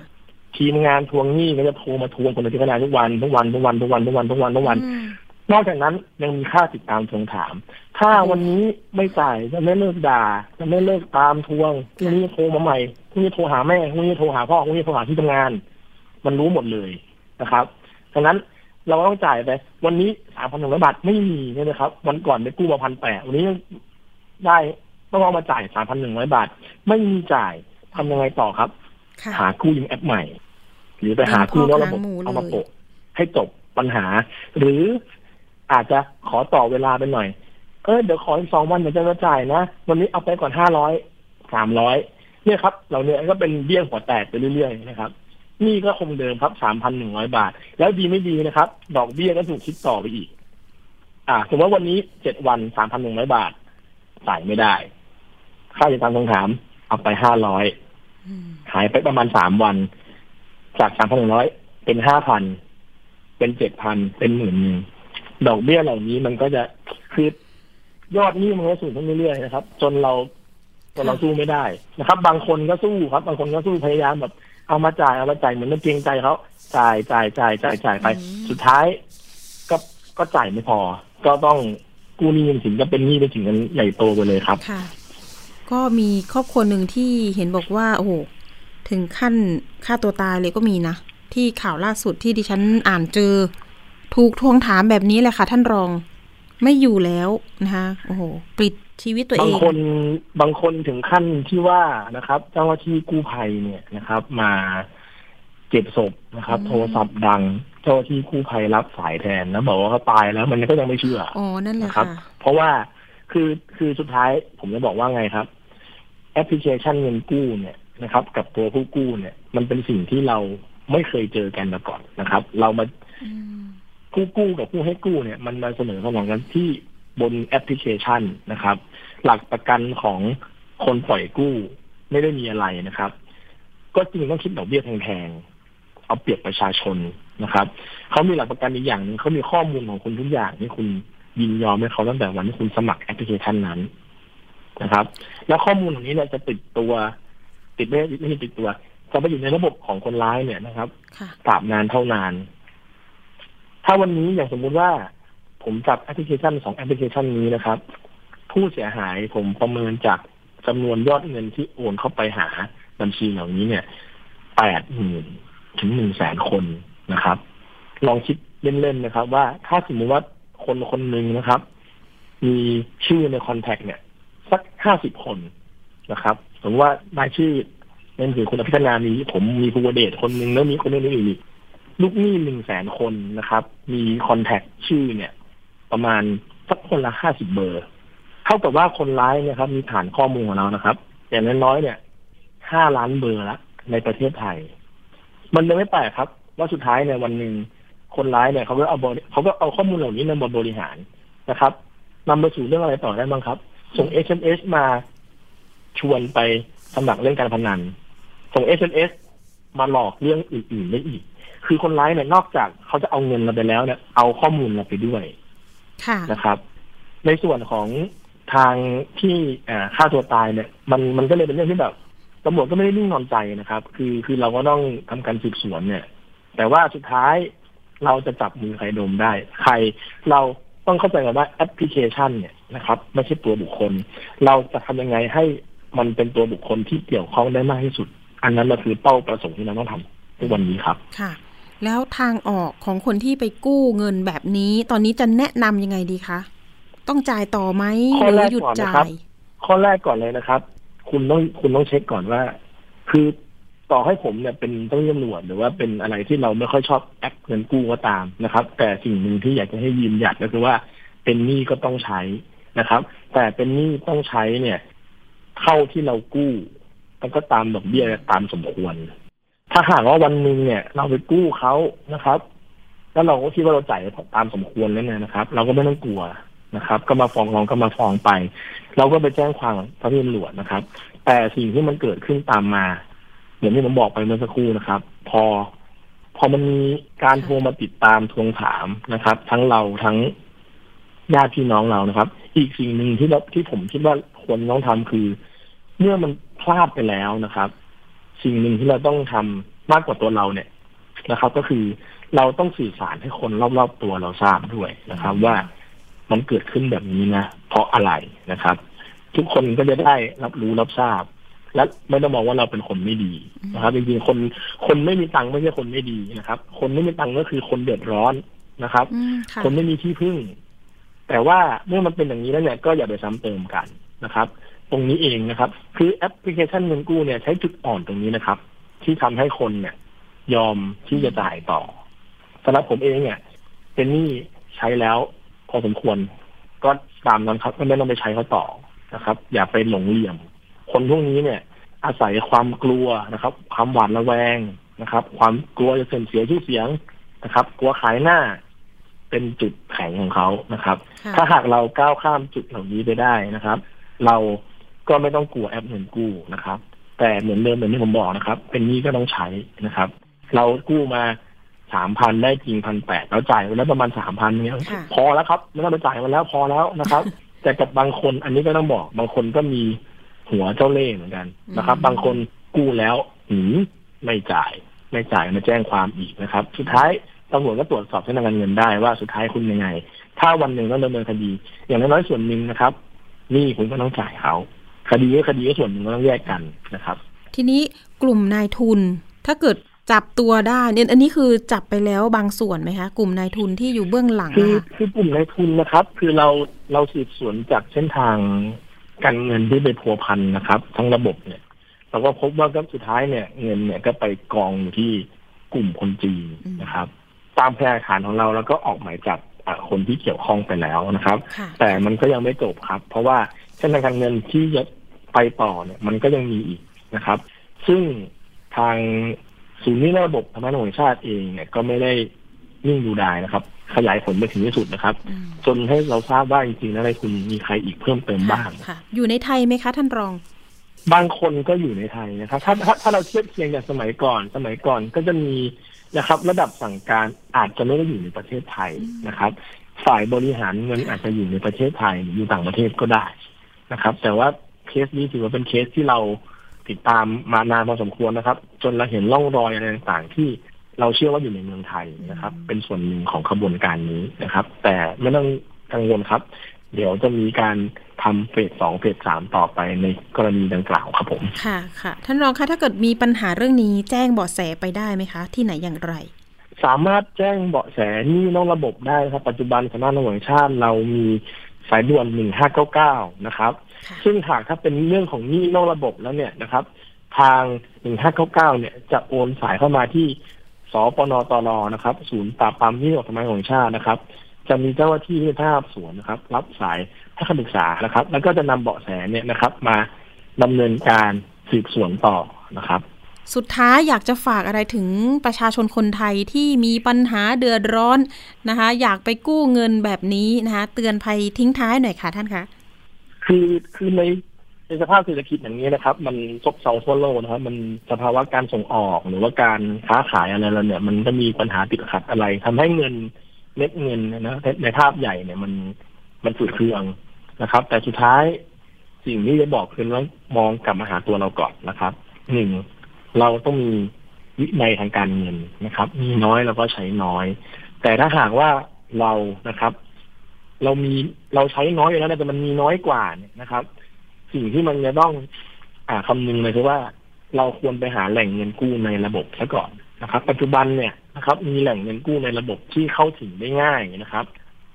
ทีมงานทวงหนี้ก็จะโทรมาทวงคุณอภิคณาทุกวันทุกวันทุกวันทุกวันทุกวันทุกวันทุกวันอืมนอกจากนั้นยังมีค่าติดตามทวงถาม ถ้าวันนี้ไม่จ่ายจะไม่เลิกด่าจะไม่เลิกตามทวงพรุ่งนี้โทรมาใหม่พรุ่งนี้โทรหาแม่พรุ่งนี้โทรหาพ่อพรุ่งนี้โทรหาที่ทำงาน มันรู้หมดเลยนะครับดังนั้น เราก็ต้องจ่ายไป วันนี้สามพันหนึ่งร้อยบาทไม่มีใช่ไหมครับ วันก่อนไปกู้มาพันแปดวันนี้ได้ต้องเอามาจ่ายสามพันหนึ่งร้อยบาท ไม่มีจ่ายทำยังไงต่อครับค่ะหากู้ยืมแอปใหม่ หรือไปหากู้นอกระบบเป็นพ่อค้าหมูเลยเอามาโปะให้จบปัญหา หรืออาจจะขอต่อเวลาไปหน่อย เออเดี๋ยวขออีกสองวันเดี๋ยวจะมาจ่ายนะ วันนี้เอาไปก่อนห้าร้อยสามร้อยเนี่ยครับ เราเนี่ยก็เป็นเบี้ยหัวแตกไปเรื่อยๆนะครับ นี่ก็คงเดิมครับสามพันหนึ่งร้อยบาท แล้วดีไม่ดีนะครับ ดอกเบี้ยก็ถูกคิดต่อไปอีก อ่าสมมติว่าวันนี้เจ็ดวันสามพันหนึ่งร้อยบาทจ่ายไม่ได้ ค่าติดตามทวงถาม เอาไปห้าร้อยอืมหายไปประมาณสามวัน จากสามพันหนึ่งร้อยเป็นห้าพันเป็นเจ็ดพันเป็นหมื่นหนึ่งดอกเบี้ยเหล่านี้มันก็จะคือยอดหนี้มันก็สูงขึ้นเรื่อยๆนะครับ จนเราจนเราสู้ไม่ได้นะครับ บางคนก็สู้ครับ บางคนก็สู้พยายามแบบ เอามาจ่ายเอามาจ่ายเหมือนมันเกรงใจเขาจ่ายจ่ายจ่ายจ่ายจ่ายไป สุดท้าย ก็ก็จ่ายไม่พอ ก็ต้องกู้หนี้ถึงจะเป็นหนี้ไปถึงกันใหญ่โตไปเลยครับค่ะ ก็มีครอบครัวหนึ่งที่เห็นบอกว่า โอ้โหถึงขั้นฆ่าตัวตายเลยก็มีนะ ที่ข่าวล่าสุดที่ดิฉันอ่านเจอ ถูกทวงถามแบบนี้แหละค่ะ ท่านรองไม่อยู่แล้วนะคะโอ้โหปลิด ชีวิตตัวเอบางงคนบางคนถึงขั้นที่ว่านะครับ เจ้าหน้าที่กู้ภัยเนี่ยนะครับ มาเก็บศพนะครับ โทรศัพท์ดัง เจ้าหน้าที่กู้ภัยรับสายแทนแล้วบอกว่าเขาตายแล้วมันก็ยังไม่เชื่ออ๋อนั่นแหละนะครับค่ะเพราะว่าคือคือสุดท้าย ผมจะบอกว่าไงครับ แอปพลิเคชันเงินกู้เนี่ยนะครับ กับตัวผู้กู้เนี่ย มันเป็นสิ่งที่เราไม่เคยเจอกันมาก่อนนะครับ เรามาอืมผู้กู้กับผู้ให้กู้เนี่ย มันมาเสนอสนองกันที่ บนแอปพลิเคชันนะครับ หลักประกันของคนปล่อยกู้ไม่ได้มีอะไรนะครับ ก็จริงต้องคิดดอกเบี้ยแพงๆเอาเปรียบประชาชนนะครับเขามีหลักประกันอีกอย่างหนึ่งเขามีข้อมูลของคุณทุกอย่างที่คุณยินยอมให้เขาตั้งแต่วันที่คุณสมัครแอปพลิเคชันนั้นนะครับ แล้วข้อมูลเหล่านี้เนี่ยจะติดตัว ติดไม่ไม่ใช่ติดตัวจะไปอยู่ในระบบของคนร้ายเนี่ยนะครับค่ะตราบนานเท่านาน ถ้าวันนี้อย่างสมมุติว่า ผมจับแอปพลิเคชันสองแอปพลิเคชันนี้นะครับ ผู้เสียหายผมประเมินจากจำนวนยอดเงินที่โอนเข้าไปหาบัญชีเหล่านี้เนี่ยแปดหมื่นถึงหนึ่งแสนคนนะครับ ลองคิดเล่นๆนะครับ ว่าถ้าสมมติว่าคนคนหนึ่งนะครับ มีชื่อในคอนแทคเนี่ย สักห้าสิบคนนะครับสมมติว่ารายชื่อนั่นคือคุณอภิธนามีผมมีภูวเดชคนหนึ่งแล้วมีคนอื่นอีกลูกหนี้หนึ่งแสนคนนะครับ มีคอนแทคชื่อเนี่ย ประมาณสักคนละห้าสิบเบอร์ เท่ากับว่าคนร้ายเนะครับมีฐานข้อมูลของเรานะครับ อย่างน้อยๆเนี่ยห้าล้านเบอร์ละในประเทศไทย มันเลยไม่แปลกครับ ว่าสุดท้ายในวันหนึ่งคนร้ายเนี่ยเขาก็เอาบริเขาก็เอาข้อมูลเหล่านี้นำมาบริหารนะครับนำไปสู่เรื่องอะไรต่อได้บ้างครับ ส่ง SMS มาชวนไปสมัครเล่นการพนัน ส่ง SMS มาหลอกเรื่องอื่นๆได้อีก คือคนร้ายเนี่ยนอกจากเขาจะเอาเงินเราไปแล้วเนี่ย เอาข้อมูลเราไปด้วย นะครับ ในส่วนของทางที่อ่าฆ่าตัวตายเนี่ย มันมันก็เลยเป็นเรื่องที่แบบตำรวจก็ไม่ได้นิ่งนอนใจนะครับ คือคือเราก็ต้องทำการสืบสวนเนี่ย แต่ว่าสุดท้ายเราจะจับมือใครดมได้ ใครเราต้องเข้าใจกันว่าแอปพลิเคชันเนี่ยนะครับ ไม่ใช่ตัวบุคคล เราจะทำยังไงให้มันเป็นตัวบุคคลที่เกี่ยวข้องได้มากที่สุด อันนั้นเราคือเป้าประสงค์ที่เราต้องทำทุกวันนี้ครับ ค่ะ แล้วทางออกของคนที่ไปกู้เงินแบบนี้ ตอนนี้จะแนะนำยังไงดีคะ ต้องจ่ายต่อไหมข้อหรือหยุดก่อนนะจ่าครับยข้อแรกก่อนเลยนะครับ คุณต้องคุณต้องเช็คก่อนว่า คือต่อให้ผมเนี่ยเป็นเจ้าหน้าที่ตำรวจหรือว่าเป็นอะไรที่เราไม่ค่อยชอบแอปเงินกู้ก็ตามนะครับ แต่สิ่งหนึ่งที่อยากจะให้ยืนหยัดก็คือว่าเป็นหนี้ก็ต้องใช้นะครับ แต่เป็นหนี้ต้องใช้เนี่ยเท่าที่เรากู้แล้วก็ตามดอกเบี้ยตามสมควร ถ้าหากว่าวันหนึ่งเนี่ย เราไปกู้เขานะครับ แล้วเราก็คิดว่าเราจ่ายตามสมควรแล้วเนี่ยนะครับ เราก็ไม่ต้องกลัวนะครับ ก็มาฟ้องร้องก็มาฟ้องไป เราก็ไปแจ้งความเจ้าหน้าที่ตำรวจนะครับ แต่สิ่งที่มันเกิดขึ้นตามมาอย่างที่ผมบอกไปเมื่อสักครู่นะครับ พอ พอมันมีการโทรมาติดตามทวงถามนะครับ ทั้งเราทั้งญาติพี่น้องเรานะครับ อีกสิ่งหนึ่งที่เราที่ผมคิดว่าควรต้องทำคือ เมื่อมันพลาดไปแล้วนะครับ สิ่งหนึ่งที่เราต้องทำมากกว่าตัวเราเนี่ยนะครับ ก็คือเราต้องสื่อสารให้คนรอบๆตัวเราทราบด้วยนะครับ ว่ามันเกิดขึ้นแบบนี้นะเพราะอะไรนะครับ ทุกคนก็จะได้รับรู้รับทราบ และไม่ต้องมองว่าเราเป็นคนไม่ดีนะครับจริงๆคนคนไม่มีตังค์ไม่ใช่คนไม่ดีนะครับ คนไม่มีตังค์ก็คือคนเดือดร้อนนะครับอืมค่ะคนไม่มีที่พึ่ง แต่ว่าเมื่อมันเป็นอย่างนี้แล้วเนี่ยก็อย่าไปซ้ำเติมกันนะครับ ตรงนี้เองนะครับ คือแอปพลิเคชันเงินกู้เนี่ยใช้จุดอ่อนตรงนี้นะครับ ที่ทำให้คนเนี่ย ยอมที่จะจ่ายต่อสำหรับผมเองเนี่ยเป็นหนี้ใช้แล้วพอสมควร ก็ตามนั้นครับไม่ต้องไปใช้เขาต่อนะครับ อย่าไปหลงเหลี่ยม คนพวกนี้เนี่ย อาศัยความกลัวนะครับ ความหวาดระแวงนะครับ ความกลัวจะเสื่อมเสียชื่อเสียงนะครับ กลัวขายหน้าเป็นจุดแข็งของเขานะครับค่ะถ้าหากเราก้าวข้ามจุดเหล่านี้ไปได้นะครับ เรา ก็ไม่ต้องกลัวแอปเงินกู้นะครับ แต่เหมือนเดิมเหมือนที่ผมบอกนะครับ เป็นหนี้ก็ต้องใช้นะครับ เรากู้มาสามพันได้จริงพันแปดเราจ่ายไปแล้วประมาณสามพันเนี้ยค่ะพอแล้วครับไม่ต้องไปจ่ายมันแล้วพอแล้วนะครับ แต่กับบางคนอันนี้ก็ต้องบอก บางคนก็มีหัวเจ้าเล่ห์เหมือนกันนะครับ บางคนกู้แล้วหืมไม่จ่าย ไม่จ่ายมาแจ้งความอีกนะครับ สุดท้ายตำรวจก็ตรวจสอบเส้นทางการเงินได้ว่าสุดท้ายคุณยังไง ถ้าวันหนึ่งต้องดำเนินคดี อย่างน้อยๆส่วนหนึ่งนะครับหนี่คุณก็ต้องจ่ายเขา คดีก็คดีก็ส่วนหนึ่งก็ต้องแยกกันนะครับ ทีนี้กลุ่มนายทุน ถ้าเกิดจับตัวได้เนี่ยอันนี้คือจับไปแล้วบางส่วนไหมคะ กลุ่มนายทุนที่อยู่เบื้องหลังคือนะคะคือกลุ่มนายทุนนะครับ คือเราเราสืบสวนจากเส้นทางการเงินที่ไปพัวพันนะครับ ทั้งระบบเนี่ยเราก็พบว่าก็สุดท้ายเนี่ย เงินเนี่ยก็ไปกองอยู่ที่กลุ่มคนจีนนะครับ ตามพยานหลักฐานของเราแล้วก็ออกหมายจับอ่าคนที่เกี่ยวข้องไปแล้วนะครับค่ะแต่มันก็ยังไม่จบครับ เพราะว่าเส้นทางการเงินที่จะ ไปต่อเนี่ยมันก็ยังมีอีกนะครับ ซึ่งทางศูนย์นี้ระบบธรรมนักแห่งชาติเองเนี่ยก็ไม่ได้นิ่งดูดายนะครับ ขยายผลไปถึงที่สุดนะครับอืมจนให้เราทราบว่าจริงๆแล้วในคุณมีใครอีกเพิ่มเติมบ้างค่ะ อยู่ในไทยไหมคะท่านรอง บางคนก็อยู่ในไทยนะครับ ถ้าถ้าถ้าเราเทียบเคียงกับสมัยก่อน สมัยก่อนก็จะมีนะครับ ระดับสั่งการอาจจะไม่ได้อยู่ในประเทศไทยนะครับ ฝ่ายบริหารเงินอาจจะอยู่ในประเทศไทยหรืออยู่ต่างประเทศก็ได้นะครับ แต่ว่า เคสนี้ถือว่าเป็นเคสที่เราติดตามมานานพอสมควรนะครับ จนเราเห็นร่องรอยอะไรต่างๆ ที่เราเชื่อว่าอยู่ในเมืองไทยนะครับ เป็นส่วนหนึ่งของขบวนการนี้นะครับ แต่ไม่ต้องกังวลครับ เดี๋ยวจะมีการทำเฟสสองเฟสสามต่อไปในกรณีดังกล่าวครับผม ค่ะค่ะ ท่านรองคะถ้าเกิดมีปัญหาเรื่องนี้แจ้งเบาะแสไปได้ไหมคะ ที่ไหนอย่างไร สามารถแจ้งเบาะแสหนี้นอกระบบได้ครับ ปัจจุบันสำนักงานตำรวจแห่งชาติเรามี สายด่วน 1599 นะครับค่ะซึ่งหากถ้าเป็นเรื่องของหนี้นอกระบบแล้วเนี่ยนะครับ ทาง 1599 เนี่ยจะโอนสายเข้ามาที่สปนตรนะครับ ศูนย์ปราบปรามหนี้ของสำนักงานตำรวจแห่งชาตินะครับ จะมีเจ้าหน้าที่ที่ภาพสวนนะครับ รับสายให้คำปรึกษานะครับ แล้วก็จะนำเบาะแสเนี่ยนะครับ มาดำเนินการสืบสวนต่อนะครับ สุดท้ายอยากจะฝากอะไรถึงประชาชนคนไทยที่มีปัญหาเดือดร้อนนะคะ อยากไปกู้เงินแบบนี้นะคะเตือนภัยทิ้งท้ายหน่อยค่ะท่านคะคือคือในในสภาพเศรษฐกิจอย่างนี้นะครับ มันซบเซาทั่วโลกนะครับ มันสภาวะการส่งออกหรือว่าการค้าขายอะไรแล้วเนี่ย มันก็มีปัญหาติดขัดอะไรทำให้เงินเม็ดเงินนะในภาพใหญ่เนี่ยมันมันฝืดเคืองนะครับ แต่สุดท้ายสิ่งที่จะบอกคือว่ามองกลับมาหาตัวเราก่อนนะครับหนึ่ง เราต้องมีวินัยทางการเงินนะครับ มีน้อยเราก็ใช้น้อย แต่ถ้าหากว่าเรานะครับ เรามีเราใช้น้อยอยู่แล้วแต่มันมีน้อยกว่าเนี่ยนะครับ สิ่งที่มันจะต้อง อ่าคำนึงเลยคือว่าเราควรไปหาแหล่งเงินกู้ในระบบซะก่อนนะครับ ปัจจุบันเนี่ยนะครับ มีแหล่งเงินกู้ในระบบที่เข้าถึงได้ง่ายนะครับ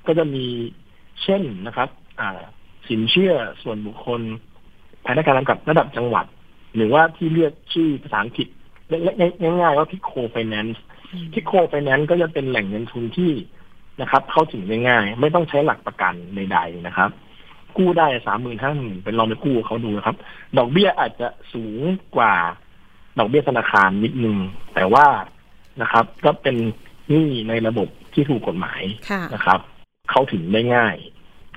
ก็จะมีเช่นนะครับ อ่า สินเชื่อส่วนบุคคลภายในการกำกับระดับจังหวัด หรือว่าที่เรียกชื่อภาษาอังกฤษง่ายๆว่าพิโคไฟแนนซ์พิโคไฟแนนซ์ก็จะเป็นแหล่งเงินทุนที่นะครับ เข้าถึงได้ง่าย ไม่ต้องใช้หลักประกันใดๆนะครับ กู้ได้สามหมื่นห้าหมื่นเป็นลองไปกู้เขาดูนะครับ ดอกเบี้ยอาจจะสูงกว่า ดอกเบี้ยธนาคารนิดนึง แต่ว่านะครับ ก็เป็นหนี้ในระบบที่ถูกกฎหมายค่ะนะครับ เข้าถึงได้ง่าย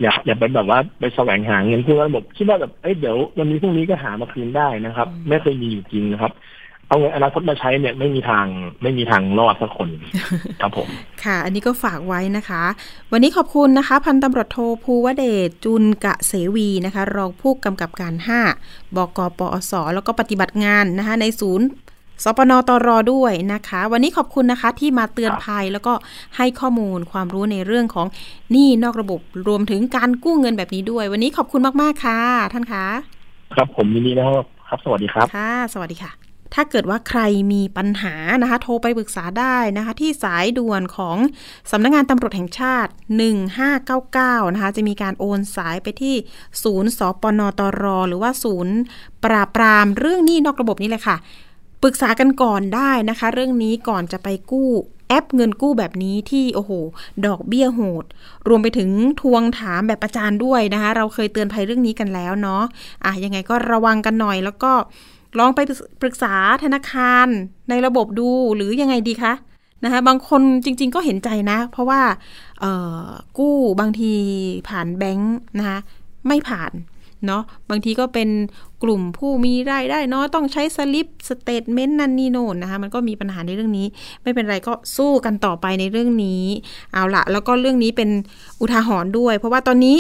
อย่าอย่าไปแบบว่าไปแสวงหาเงินกู้นอกระบบคิดว่าแบบเอ้ยเดี๋ยววันนี้พรุ่งนี้ก็หามาคืนได้นะครับ ไม่เคยมีอยู่จริงนะครับ เอาเงินอนาคตมาใช้เนี่ยไม่มีทางไม่มีทางรอดสักคนครับผม ค่ะ อันนี้ก็ฝากไว้นะคะ วันนี้ขอบคุณนะคะ พันตำรวจโทภูวเดชจุนกะเสวีนะคะ รองผู้กำกับการ 5บกปอสแล้วก็ปฏิบัติงานนะคะ ในศูนย์ สปนตรด้วยนะคะ วันนี้ขอบคุณนะคะที่มาเตือนภัยแล้วก็ให้ข้อมูลความรู้ในเรื่องของหนี้นอกระบบรวมถึงการกู้เงินแบบนี้ด้วย วันนี้ขอบคุณมาก ๆ ค่ะ ท่านคะ ครับผมยินดีนะครับครับ สวัสดีครับค่ะ สวัสดีค่ะถ้าเกิดว่าใครมีปัญหานะคะ โทรไปปรึกษาได้นะคะ ที่สายด่วนของสำนักงงานตำรวจแห่งชาติ 1599 นะคะ จะมีการโอนสายไปที่ศูนย์สปนตร หรือว่าศูนย์ปราบปรามเรื่องหนี้นอกระบบนี่แหละค่ะ ปรึกษากันก่อนได้นะคะ เรื่องนี้ก่อนจะไปกู้แอปเงินกู้แบบนี้ที่โอ้โห ดอกเบี้ยโหด รวมไปถึงทวงถามแบบประจานด้วยนะคะ เราเคยเตือนภัยเรื่องนี้กันแล้วเนาะอะยังไงก็ระวังกันหน่อย แล้วก็ลองไปปรึกษาธนาคารในระบบดูหรือยังไงดีคะนะคะบางคนจริง ๆ ก็เห็นใจนะ เพราะว่ากู้บางทีผ่านแบงค์นะคะไม่ผ่าน เนาะบางทีก็เป็นกลุ่มผู้มีรายได้น้อยต้องใช้สลิปสเตทเมนต์นันนี่โน่นนะคะมันก็มีปัญหาในเรื่องนี้ ไม่เป็นไรก็สู้กันต่อไปในเรื่องนี้ เอาละแล้วก็เรื่องนี้เป็นอุทาหรณ์ด้วย เพราะว่าตอนนี้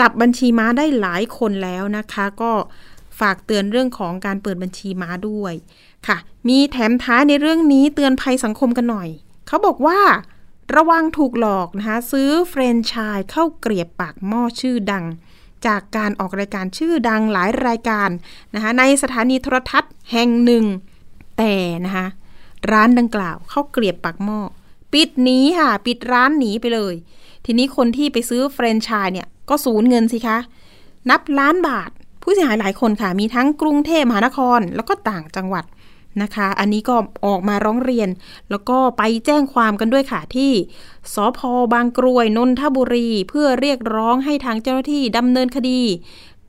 จับบัญชีม้าได้หลายคนแล้วนะคะ ก็ฝากเตือนเรื่องของการเปิดบัญชีม้าด้วยค่ะ มีแถมท้ายในเรื่องนี้เตือนภัยสังคมกันหน่อย เขาบอกว่าระวังถูกหลอกนะคะ ซื้อเฟรนช์ชายเข้าเกลียบปากหม้อชื่อดัง จากการออกรายการชื่อดังหลายรายการนะคะในสถานีโทรทัศน์แห่งหนึ่ง แต่นะคะร้านดังกล่าวเข้าเกลียบปากหม้อปิดหนีค่ะ ปิดร้านหนีไปเลย ทีนี้คนที่ไปซื้อแฟรนไชส์เนี่ยก็สูญเงินสิคะ นับล้านบาท ผู้เสียหายหลายคนค่ะ มีทั้งกรุงเทพมหานคร แล้วก็ต่างจังหวัด นะคะ อันนี้ก็ออกมาร้องเรียน แล้วก็ไปแจ้งความกันด้วยค่ะที่สภ.บางกรวยนนทบุรี เพื่อเรียกร้องให้ทางเจ้าหน้าที่ดำเนินคดี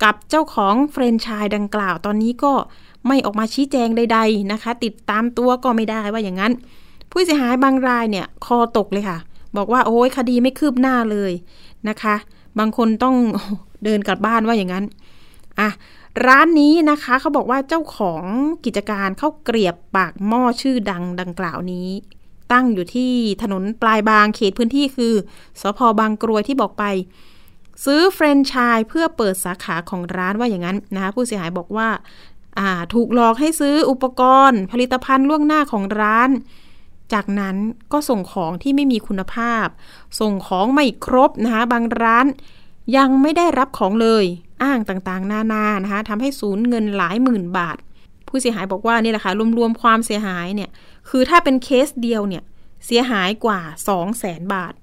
กับเจ้าของแฟรนไชส์ดังกล่าวตอนนี้ก็ไม่ออกมาชี้แจงใด ๆนะคะ ติดตามตัวก็ไม่ได้ว่าอย่างนั้น ผู้เสียหายบางรายเนี่ยคอตกเลยค่ะ บอกว่าโอ้ยคดีไม่คืบหน้าเลยนะคะ บางคนต้องเดินกลับบ้านว่าอย่างนั้นอะ ร้านนี้นะคะเขาบอกว่าเจ้าของกิจการเข้าเกลียบปากหม้อชื่อดังดังกล่าวนี้ ตั้งอยู่ที่ถนนปลายบางเขตพื้นที่คือสพบางกรวยที่บอกไป ซื้อเฟรนช์ชายเพื่อเปิดสาขาของร้านว่าอย่างนั้นนะคะผู้เสียหายบอกว่าอ่าถูกหลอกให้ซื้ออุปกรณ์ ผลิตภัณฑ์ล่วงหน้าของร้าน จากนั้นก็ส่งของที่ไม่มีคุณภาพ ส่งของไม่ครบนะคะบางร้านยังไม่ได้รับของเลย อ้างต่างๆ นานานะคะทำให้สูญเงินหลายหมื่นบาท ผู้เสียหายบอกว่านี่แหละค่ะรวมๆความเสียหายเนี่ยคือถ้าเป็นเคสเดียวเนี่ยเสียหายกว่า2 0 0แสนบาท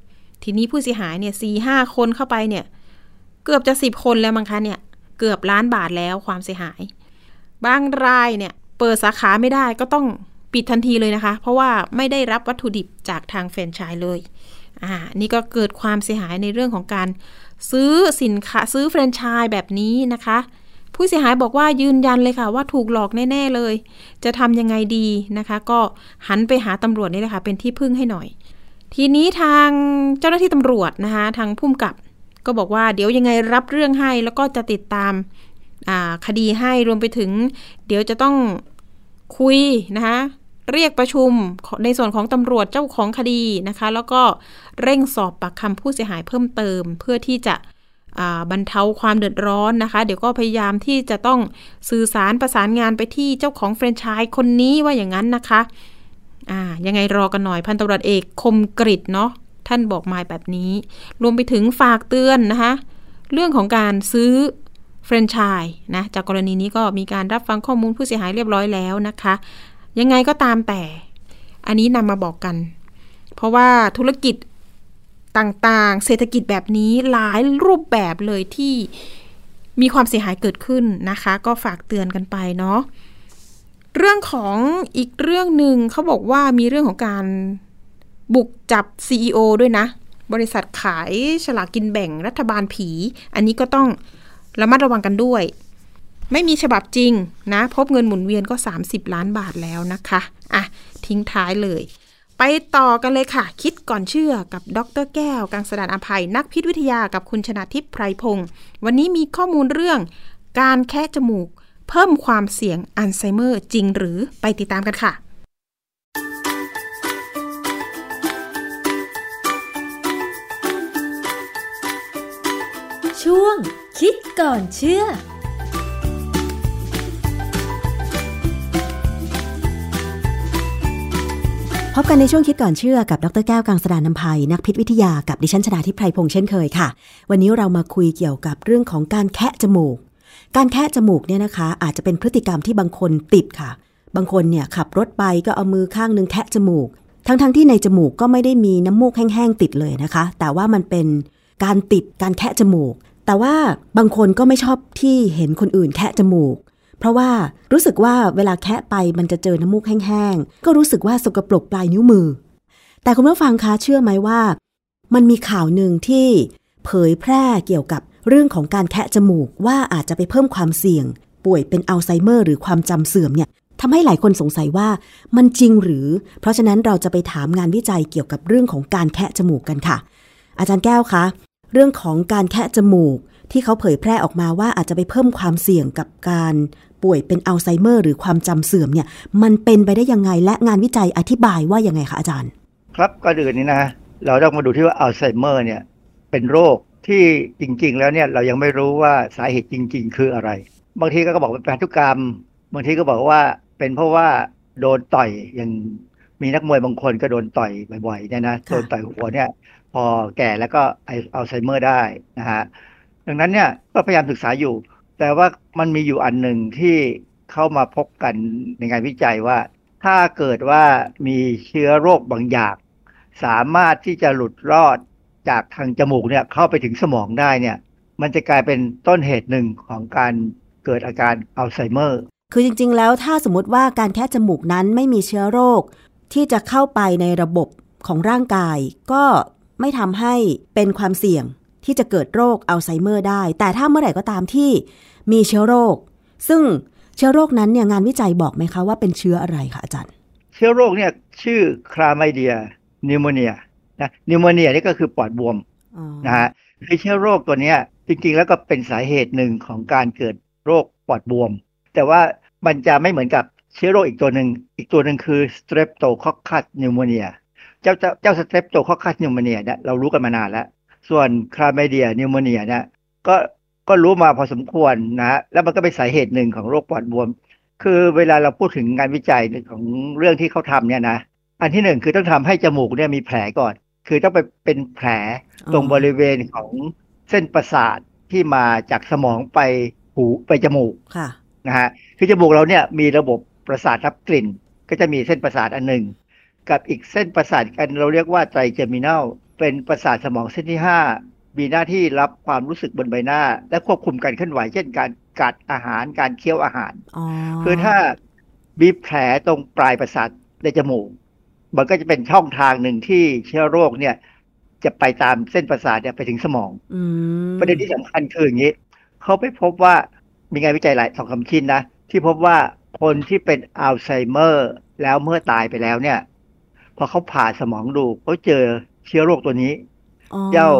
ทีนี้ผู้เสียหายเนี่ยสี่ห้าคนเข้าไปเนี่ยเกือบจะสิบคนแล้วมั้งคะเนี่ยเกือบล้านบาทแล้วความเสียหาย บางรายเนี่ยเปิดสาขาไม่ได้ก็ต้องปิดทันทีเลยนะคะ เพราะว่าไม่ได้รับวัตถุดิบจากทางแฟรนไชส์เลยอ่านี่ก็เกิดความเสียหายในเรื่องของการ ซื้อสินค้าซื้อแฟรนไชส์แบบนี้นะคะ ผู้เสียหายบอกว่ายืนยันเลยค่ะ ว่าถูกหลอกแน่ ๆเลย จะทำยังไงดีนะคะ ก็หันไปหาตำรวจนี่แหละค่ะเป็นที่พึ่งให้หน่อย ทีนี้ทางเจ้าหน้าที่ตำรวจนะคะ ทางพุ่มกับก็บอกว่าเดี๋ยวยังไงรับเรื่องให้แล้วก็จะติดตามคดีให้รวมไปถึง เดี๋ยวจะต้องคุยนะคะ เรียกประชุมในส่วนของตำรวจเจ้าของคดีนะคะ แล้วก็เร่งสอบปากคำผู้เสียหายเพิ่มเติม เพื่อที่จะบรรเทาความเดือดร้อนนะคะ เดี๋ยวก็พยายามที่จะต้องสื่อสารประสานงานไปที่เจ้าของแฟรนไชส์คนนี้ว่าอย่างนั้นนะคะอ่ายังไงรอกันหน่อยพันตำรวจเอกคมกริตเนาะท่านบอกมาแบบนี้ รวมไปถึงฝากเตือนนะคะ เรื่องของการซื้อแฟรนไชส์นะจากกรณีนี้ก็มีการรับฟังข้อมูลผู้เสียหายเรียบร้อยแล้วนะคะ ยังไงก็ตามแต่ อันนี้นำมาบอกกัน เพราะว่าธุรกิจต่างๆ เศรษฐกิจแบบนี้หลายรูปแบบเลยที่มีความเสียหายเกิดขึ้นนะคะ ก็ฝากเตือนกันไปเนาะเรื่องของอีกเรื่องหนึ่งเขาบอกว่ามีเรื่องของการบุกจับ CEO ด้วยนะ บริษัทขายฉลากกินแบ่งรัฐบาลผี อันนี้ก็ต้องระมัดระวังกันด้วย ไม่มีฉบับจริงนะ พบเงินหมุนเวียนก็ 30 ล้านบาทแล้วนะคะอะทิ้งท้ายเลย ไปต่อกันเลยค่ะ คิดก่อนเชื่อกับดรแก้ว กังสดานอภัย นักพิษวิทยากับคุณชนาทิพย์ไพรพงศ์วันนี้มีข้อมูลเรื่อง การแคะจมูก เพิ่มความเสี่ยงอัลไซเมอร์จริงหรือไปติดตามกันค่ะช่วงคิดก่อนเชื่อ พบกันในช่วงคิดก่อนเชื่อกับดรแก้วกังสดานนภัยนักพิษวิทยากับดิฉันชดาทิพไพรพงษ์เช่นเคยค่ะ วันนี้เรามาคุยเกี่ยวกับเรื่องของการแคะจมูก การแคะจมูกเนี่ยนะคะ อาจจะเป็นพฤติกรรมที่บางคนติดค่ะ บางคนเนี่ยขับรถไปก็เอามือข้างนึงแคะจมูก ทั้งๆทที่ในจมูกก็ไม่ได้มีน้ำมูกแห้งๆติดเลยนะคะ แต่ว่ามันเป็นการติดการแคะจมูก แต่ว่าบางคนก็ไม่ชอบที่เห็นคนอื่นแคะจมูก เพราะว่ารู้สึกว่าเวลาแคะไปมันจะเจอน้ำมูกแห้งๆ ก็รู้สึกว่าสกปรกปลายนิ้วมือ แต่คุณผู้ฟังคะเชื่อไหมว่า มันมีข่าวหนึ่งที่เผยแพร่เกี่ยวกับเรื่องของการแคะจมูกว่าอาจจะไปเพิ่มความเสี่ยง ป่วยเป็นอัลไซเมอร์หรือความจำเสื่อมเนี่ยทำให้หลายคนสงสัยว่ามันจริงหรือ เพราะฉะนั้นเราจะไปถามงานวิจัยเกี่ยวกับเรื่องของการแคะจมูกกันค่ะ อาจารย์แก้วคะ เรื่องของการแคะจมูก ที่เขาเผยแพร่ออกมาว่าอาจจะไปเพิ่มความเสี่ยงกับการป่วยเป็นอัลไซเมอร์ หรือความจำเสื่อมเนี่ย มันเป็นไปได้ยังไงและงานวิจัยอธิบายว่ายังไงคะอาจารย์ ครับก่อนอื่นนี่นะ เราต้องมาดูที่ว่าอัลไซเมอร์เนี่ยเป็นโรคที่จริง ๆ แล้วเนี่ยเรายังไม่รู้ว่าสาเหตุจริง ๆ คืออะไร บางทีก็บอกเป็นพันธุกรรม บางทีก็บอกว่าเป็นเพราะว่าโดนต่อยอย่างมีนักมวยบางคนก็โดนต่อยบ่อยๆเนี่ยนะโดนต่อยหัวเนี่ยพอแก่แล้วก็อัลไซเมอร์ได้นะฮะ ดังนั้นเนี่ยก็พยายามศึกษาอยู่ แต่ว่ามันมีอยู่อันหนึ่งที่เข้ามาพบกันในงานวิจัยว่า ถ้าเกิดว่ามีเชื้อโรคบางอย่าง สามารถที่จะหลุดรอดจากทางจมูกเนี่ยเข้าไปถึงสมองได้เนี่ย มันจะกลายเป็นต้นเหตุหนึ่งของการเกิดอาการอัลไซเมอร์ คือจริง ๆ แล้วถ้าสมมติว่าการแค่จมูกนั้นไม่มีเชื้อโรค ที่จะเข้าไปในระบบของร่างกาย ก็ไม่ทำให้เป็นความเสี่ยง ที่จะเกิดโรคอัลไซเมอร์ได้ แต่ถ้าเมื่อไหร่ก็ตามที่มีเชื้อโรค ซึ่งเชื้อโรคนั้นเนี่ยงานวิจัยบอกไหมคะว่าเป็นเชื้ออะไรคะอาจารย์ เชื้อโรคเนี่ยชื่อ Chlamydia pneumonia นะ pneumonia นี่ก็คือปอดบวมอ๋อนะฮะคือเชื้อโรคตัวเนี้ยจริงๆแล้วก็เป็นสาเหตุหนึ่งของการเกิดโรคปอดบวม แต่ว่ามันจะไม่เหมือนกับเชื้อโรคอีกตัวหนึ่ง อีกตัวหนึ่งคือ Streptococcus pneumonia เจ้าเจ้าเจ้า Streptococcus pneumonia เนี่ยเรารู้กันมานานแล้ว ส่วน Chlamydia pneumonia เนี่ยก็ก็รู้มาพอสมควรนะฮะแล้วมันก็เป็นสาเหตุหนึ่งของโรคปอดบวม คือเวลาเราพูดถึงงานวิจัยของเรื่องที่เขาทำเนี่ยนะอันที่หนึ่งคือต้องทำให้จมูกเนี่ยมีแผลก่อน คือต้องไปเป็นแผลตรงบริเวณของเส้นประสาทที่มาจากสมองไปหูไปจมูกค่ะนะฮะคือจมูกเราเนี่ยมีระบบประสาทรับกลิ่น ก็จะมีเส้นประสาทอันหนึ่งกับอีกเส้นประสาทอันเราเรียกว่าไตรเจมินัล เป็นประสาทสมองเส้นที่ห้ามีหน้าที่รับความรู้สึกบนใบหน้า และควบคุมการเคลื่อนไหว เช่นการกัดอาหารการเคี้ยวอาหารอ๋อคือถ้ามีแผลตรงปลายประสาทในจมูก มันก็จะเป็นช่องทางหนึ่งที่เชื้อโรคเนี่ย จะไปตามเส้นประสาทเนี่ยไปถึงสมองอืมประเด็นที่สำคัญคืออย่างนี้ เขาไปพบว่ามีงานวิจัยหลายสองคำชิ้นนะ ที่พบว่าคนที่เป็นอัลไซเมอร์ แล้วเมื่อตายไปแล้วเนี่ย พอเขาผ่าสมองดูเขาเจอ เชื้อโรคตัวนี้อ๋อเจ้า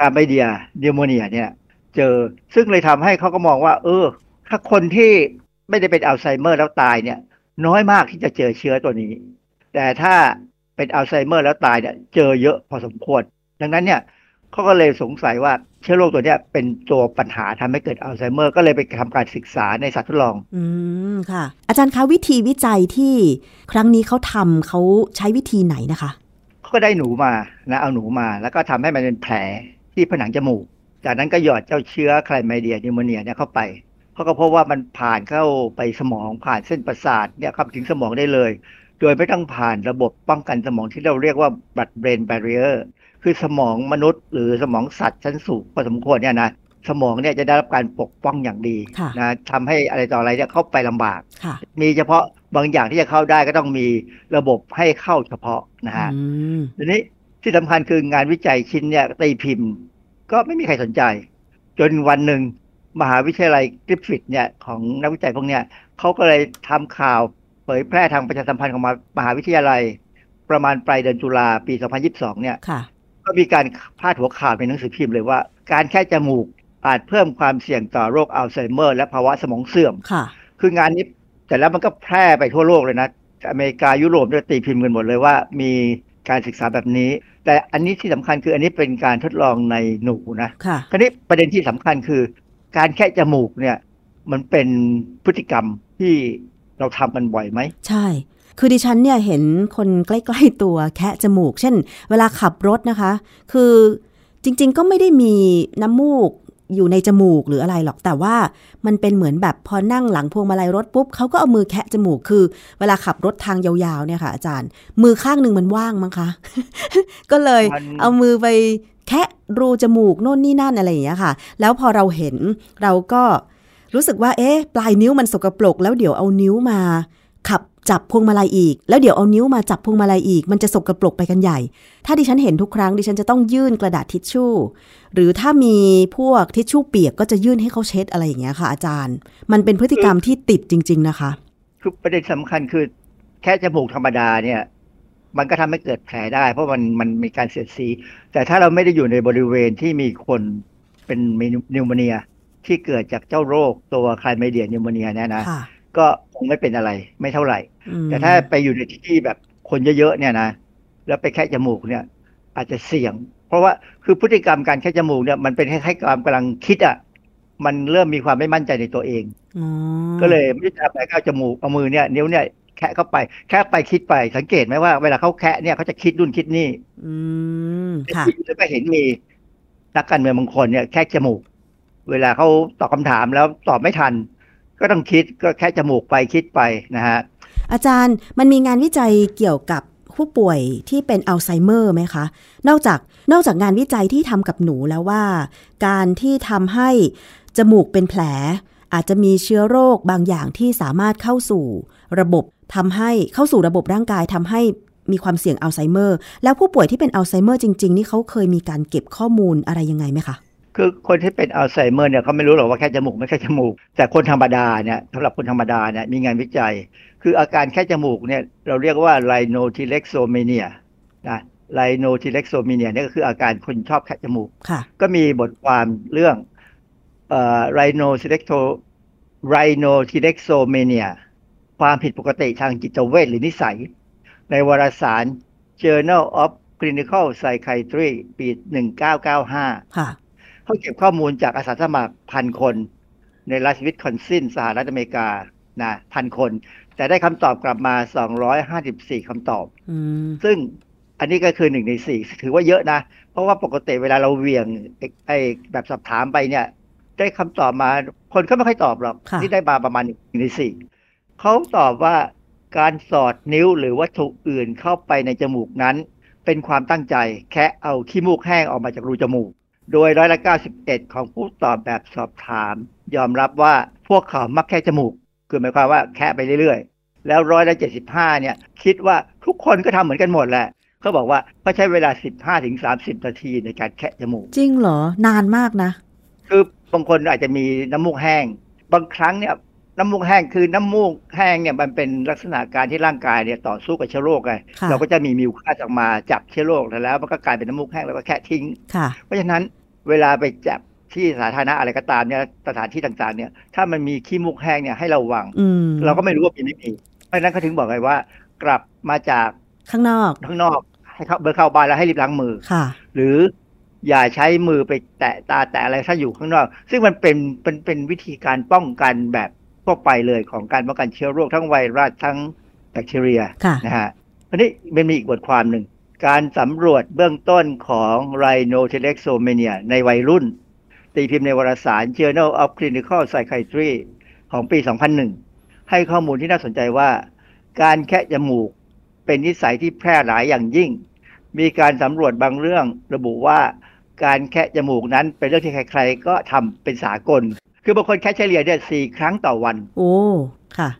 Chlamydia pneumonia เนี่ย เจอซึ่งเลยทำให้เขาก็มองว่า เออ ถ้าคนที่ไม่ได้เป็นอัลไซเมอร์แล้วตายเนี่ย น้อยมากที่จะเจอเชื้อตัวนี้ แต่ถ้าเป็นอัลไซเมอร์แล้วตายเนี่ย เจอเยอะพอสมควร ดังนั้นเนี่ยเขาก็เลยสงสัยว่าเชื้อโรคตัวเนี้ยเป็นตัวปัญหาทำให้เกิดอัลไซเมอร์ ก็เลยไปทำการศึกษาในสัตว์ทดลอง อืมค่ะ อาจารย์คะวิธีวิจัยที่ครั้งนี้เขาทำเขาใช้วิธีไหนนะคะเขา ก็ได้หนูมานะเอาหนูมา แล้วก็ทำให้มันเป็นแผลที่ผนังจมูก จากนั้นก็หยอดเจ้าเชื้อ Chlamydia pneumonia เนี่ยเข้าไปเขาก็พบว่ามันผ่านเข้าไปสมองผ่านเส้นประสาทเนี่ยเข้าไปถึงสมองได้เลย โดยไม่ต้องผ่านระบบป้องกันสมองที่เราเรียกว่า blood brain barrier คือสมองมนุษย์ หรือสมองสัตว์ชั้นสูงพอสมควรเนี่ยนะสมองเนี่ยจะได้รับการปกป้องอย่างดีค่ะนะทำให้อะไรต่ออะไรเนี่ยเข้าไปลำบากค่ะมีเฉพาะ บางอย่างที่จะเข้าได้ก็ต้องมีระบบให้เข้าเฉพาะนะฮะอืมทีนี้ที่สำคัญคืองานวิจัยชิ้นเนี่ยตีพิมพ์ ก็ไม่มีใครสนใจ จนวันหนึ่งมหาวิทยาลัยกริฟฟิธเนี่ยของนักวิจัยพวกเนี้ยเขาก็เลยทำข่าวเผยแพร่ทางประชาสัมพันธ์ของมหาวิทยาลัย ประมาณปลายเดือนตุลาปี 2022 เนี่ยค่ะก็มีการพาดหัวข่าวในหนังสือพิมพ์เลยว่า การแค่จมูกอาจเพิ่มความเสี่ยงต่อโรคอัลไซเมอร์ และภาวะสมองเสื่อมค่ะ คืองานนี้ แต่แล้วมันก็แพร่ไปทั่วโลกเลยนะ อเมริกายุโรปเนี่ยตีพิมพ์กันหมดเลยว่ามีการศึกษาแบบนี้ แต่อันนี้ที่สำคัญคืออันนี้เป็นการทดลองในหนูนะค่ะคราวนี้ประเด็นที่สำคัญคือ การแค่จมูกเนี่ย มันเป็นพฤติกรรมที่เราทำกันบ่อยไหม ใช่ คือดิฉันเนี่ยเห็นคนใกล้ๆตัวแคะจมูก เช่น เวลาขับรถนะคะ คือจริง ๆ ก็ไม่ได้มีน้ำมูก อยู่ในจมูกหรืออะไรหรอกแต่ว่ามันเป็นเหมือนแบบพอนั่งหลังพวงมาลัยรถปุ๊บเขาก็เอามือแคะจมูกคือ เวลาขับรถทางยาวๆเนี่ยค่ะอาจารย์ มือข้างหนึ่งมันว่างมั้งคะ ก็เลยมันเอามือไปแคะรูจมูกโน่นนี่นั่นอะไรอย่างเงี้ยค่ะ แล้วพอเราเห็นเราก็รู้สึกว่า เอ๊ะ ปลายนิ้วมันสกปรกแล้วเดี๋ยวเอานิ้วมา ขับ จับพวงมาลัยอีก แล้วเดี๋ยวเอานิ้วมาจับพวงมาลัยอีก มันจะสกรปรกไปกันใหญ่ ถ้าดิฉันเห็นทุกครั้งดิฉันจะต้องยื่นกระดาษทิชชู่ หรือถ้ามีพวกทิชชู่เปียกก็จะยื่นให้เขาเช็ดอะไรอย่างเงี้ยค่ะ อาจารย์ มันเป็นพฤติกรรมที่ติดจริง ๆ นะคะคือประเด็นสำคัญคือ แค่จมูกธรรมดาเนี่ย มันก็ทำให้เกิดแผลได้ เพราะมันมันมีการเสียดสี แต่ถ้าเราไม่ได้อยู่ในบริเวณที่มีคนเป็น pneumonia ที่เกิดจากเจ้าโรคตัว Chlamydia pneumonia เนี่ยนะค่ะก็คงไม่เป็นอะไรไม่เท่าไหร่อืม แต่ถ้าไปอยู่ในที่แบบคนเยอะๆเนี่ยนะแล้วไปแคะจมูกเนี่ย อาจจะเสี่ยง เพราะว่าคือพฤติกรรมการแคะจมูกเนี่ยมันเป็นคล้ายๆการกำลังคิดอะมันเริ่มมีความไม่มั่นใจในตัวเองอ๋อก็เลยไม่ได้ทำอะไรก็เอาจมูกเอามือเนี่ย นิ้วเนี่ยแคะเข้าไป แคะไปคิดไปสังเกตไหมว่าเวลาเขาแคะเนี่ยเขาจะคิดนู่นคิดนี่ อืมค่ะแล้วก็เห็นมีนักการเมืองบางคนเนี่ย แค่จมูก เวลาเขาตอบคำถามแล้วตอบไม่ทัน ก็ต้องคิดก็แค่จมูกไปคิดไปนะฮะ อาจารย์มันมีงานวิจัยเกี่ยวกับผู้ป่วยที่เป็นอัลไซเมอร์ไหมคะ นอกจากนอกจากงานวิจัยที่ทำกับหนูแล้วว่า การที่ทำให้จมูกเป็นแผล อาจจะมีเชื้อโรคบางอย่างที่สามารถเข้าสู่ระบบทำให้เข้าสู่ระบบร่างกายทำให้มีความเสี่ยงอัลไซเมอร์ แล้วผู้ป่วยที่เป็นอัลไซเมอร์จริง ๆ นี่เขาเคยมีการเก็บข้อมูลอะไรยังไงไหมคะ คือคนที่เป็นอัลไซเมอร์เนี่ยเขาไม่รู้หรอกว่าแคะจมูกไม่แคะจมูก แต่คนธรรมดาเนี่ยสำหรับคนธรรมดาเนี่ยมีงานวิจัย คืออาการแคะจมูกเนี่ยเราเรียกว่า rhinotillexomania นะ rhinotillexomania เนี่ยก็คืออาการคนชอบแคะจมูกค่ะก็มีบทความเรื่องเอ่อ rhinotillexo rhinotillexomania ความผิดปกติทางจิตเวชหรือนิสัย ในวารสาร Journal of Clinical Psychiatry ปี 1995ค่ะ เขาเก็บข้อมูลจากอาสาสมัครพันคน ในรัฐวิสคอนซินสหรัฐอเมริกานะพันคน แต่ได้คำตอบกลับมา 254คำตอบอืมซึ่งอันนี้ก็คือหนึ่งในสี่ถือว่าเยอะนะ เพราะว่าปกติเวลาเราเหวี่ยงไอ้ไอ้แบบสอบถามไปเนี่ย ได้คำตอบมาคนก็ไม่ค่อยตอบหรอกค่ะที่ได้มาประมาณหนึ่งในสี่เขาตอบว่าการสอดนิ้วหรือวัตถุอื่นเข้าไปในจมูกนั้น เป็นความตั้งใจแค่เอาขี้มูกแห้งออกมาจากรูจมูก โดยร้อยละ91 ของผู้ตอบแบบสอบถาม ยอมรับว่าพวกเขามักแค่จมูก คือหมายความว่าแค่ไปเรื่อยๆ แล้วร้อยละ75 เนี่ย คิดว่าทุกคนก็ทำเหมือนกันหมดแหละเขาบอกว่าเขาใช้เวลา 15ถึง30 นาทีในการแคะจมูก จริงเหรอนานมากนะ คือบางคนอาจจะมีน้ำมูกแห้ง บางครั้งเนี่ย น้ำมูกแห้งคือน้ำมูกแห้งเนี่ยมันเป็นลักษณะการที่ร่างกายเนี่ยต่อสู้กับเชื้อโรคไงค่ะเราก็จะมีมิวคัสออกมาจับเชื้อโรคแล้วมันก็กลายเป็นน้ำมูกแห้งแล้วก็แค่ทิ้งค่ะเพราะฉะนั้นเวลาไปจับที่สาธารณะอะไรก็ตามเนี่ยสถานที่ต่างๆ เนี่ย ถ้ามันมีขี้มูกแห้งเนี่ยให้ระวังอืมเราก็ไม่รู้ว่ามีไม่มีเพราะฉะนั้นเขาถึงบอกไงว่า กลับมาจากข้างนอกข้างนอกให้เข้าเบอร์เข้าบ้านแล้วให้รีบล้างมือค่ะ หรืออย่าใช้มือไปแตะตาแตะอะไรถ้าอยู่ข้างนอก ซึ่งมันเป็นเป็นเป็นวิธีการป้องกันแบบ ทั่วไปเลยของการป้องกันเชื้อโรคทั้งไวรัสทั้งแบคทีเรียค่ะนะฮะทีนี้มันมีอีกบทความหนึ่ง การสำรวจเบื้องต้นของ Rhinotelexomania ในวัยรุ่น ตีพิมพ์ในวารสาร Journal of Clinical Psychiatry ของปี 2001 ให้ข้อมูลที่น่าสนใจว่า การแคะจมูกเป็นนิสัยที่แพร่หลายอย่างยิ่ง มีการสำรวจบางเรื่องระบุว่าการแคะจมูกนั้นเป็นเรื่องที่ใคร ๆ ก็ทำเป็นสากล คือบางคนแค่เฉลี่ยเนี่ยสี่ครั้งต่อวัน โอ้ค่ะ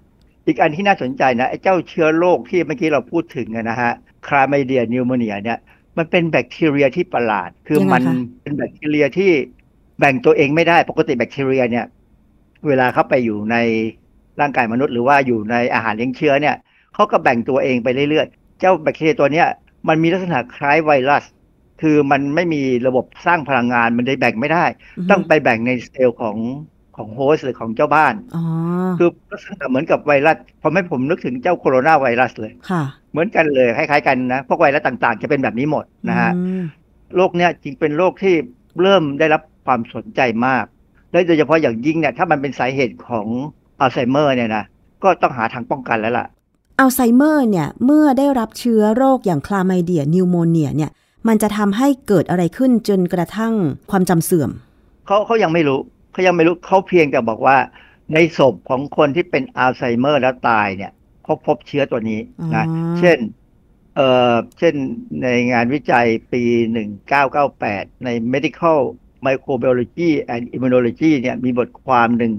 อีกอันที่น่าสนใจนะไอ้เจ้าเชื้อโรคที่เมื่อกี้เราพูดถึงอะนะฮะคลาไมเดียนิวโมเนียเนี่ยมันเป็นแบคทีเรียที่ประหลาด คือยังไงมันคะเป็นแบคทีเรียที่แบ่งตัวเองไม่ได้ปกติแบคทีเรียเนี่ย เวลาเข้าไปอยู่ในร่างกายมนุษย์หรือว่าอยู่ในอาหารเลี้ยงเชื้อเนี่ยเขาก็แบ่งตัวเองไปเรื่อยๆ เจ้าแบคทีเรียตัวเนี้ยมันมีลักษณะคล้ายไวรัส คือมันไม่มีระบบสร้างพลังงานมันได้แบ่งไม่ได้มต้องไปแบ่งในเซลล์ของ ของโฮสต์หรือของเจ้าบ้านอ๋อคือลักษณะเหมือนกับไวรัสพอให้ผมนึกถึงเจ้าโคโรนาไวรัสเลยค่ะเหมือนกันเลยคล้ายๆกันนะพวกไวรัสต่างๆ จะเป็นแบบนี้หมดนะฮะอืมโรคเนี้ยจริงเป็นโรคที่เริ่มได้รับความสนใจมากและโดยเฉพาะอย่างยิ่งเนี่ยถ้ามันเป็นสาเหตุของอัลไซเมอร์เนี่ยนะก็ต้องหาทางป้องกันแล้วล่ะอัลไซเมอร์เนี่ยเมื่อได้รับเชื้อโรคอย่างคลาไมเดียนิวโมเนียเนี่ยมันจะทำให้เกิดอะไรขึ้นจนกระทั่งความจำเสื่อม เขาเขายังไม่รู้ เขายังไม่รู้เขาเพียงแต่บอกว่า ในศพของคนที่เป็นอัลไซเมอร์แล้วตายเนี่ยเขาพบเชื้อตัวนี้นะอ๋อเช่นเอ่อเช่นในงานวิจัยปี 1998 ใน Medical Microbiology and Immunology เนี่ยมีบทความหนึ่ง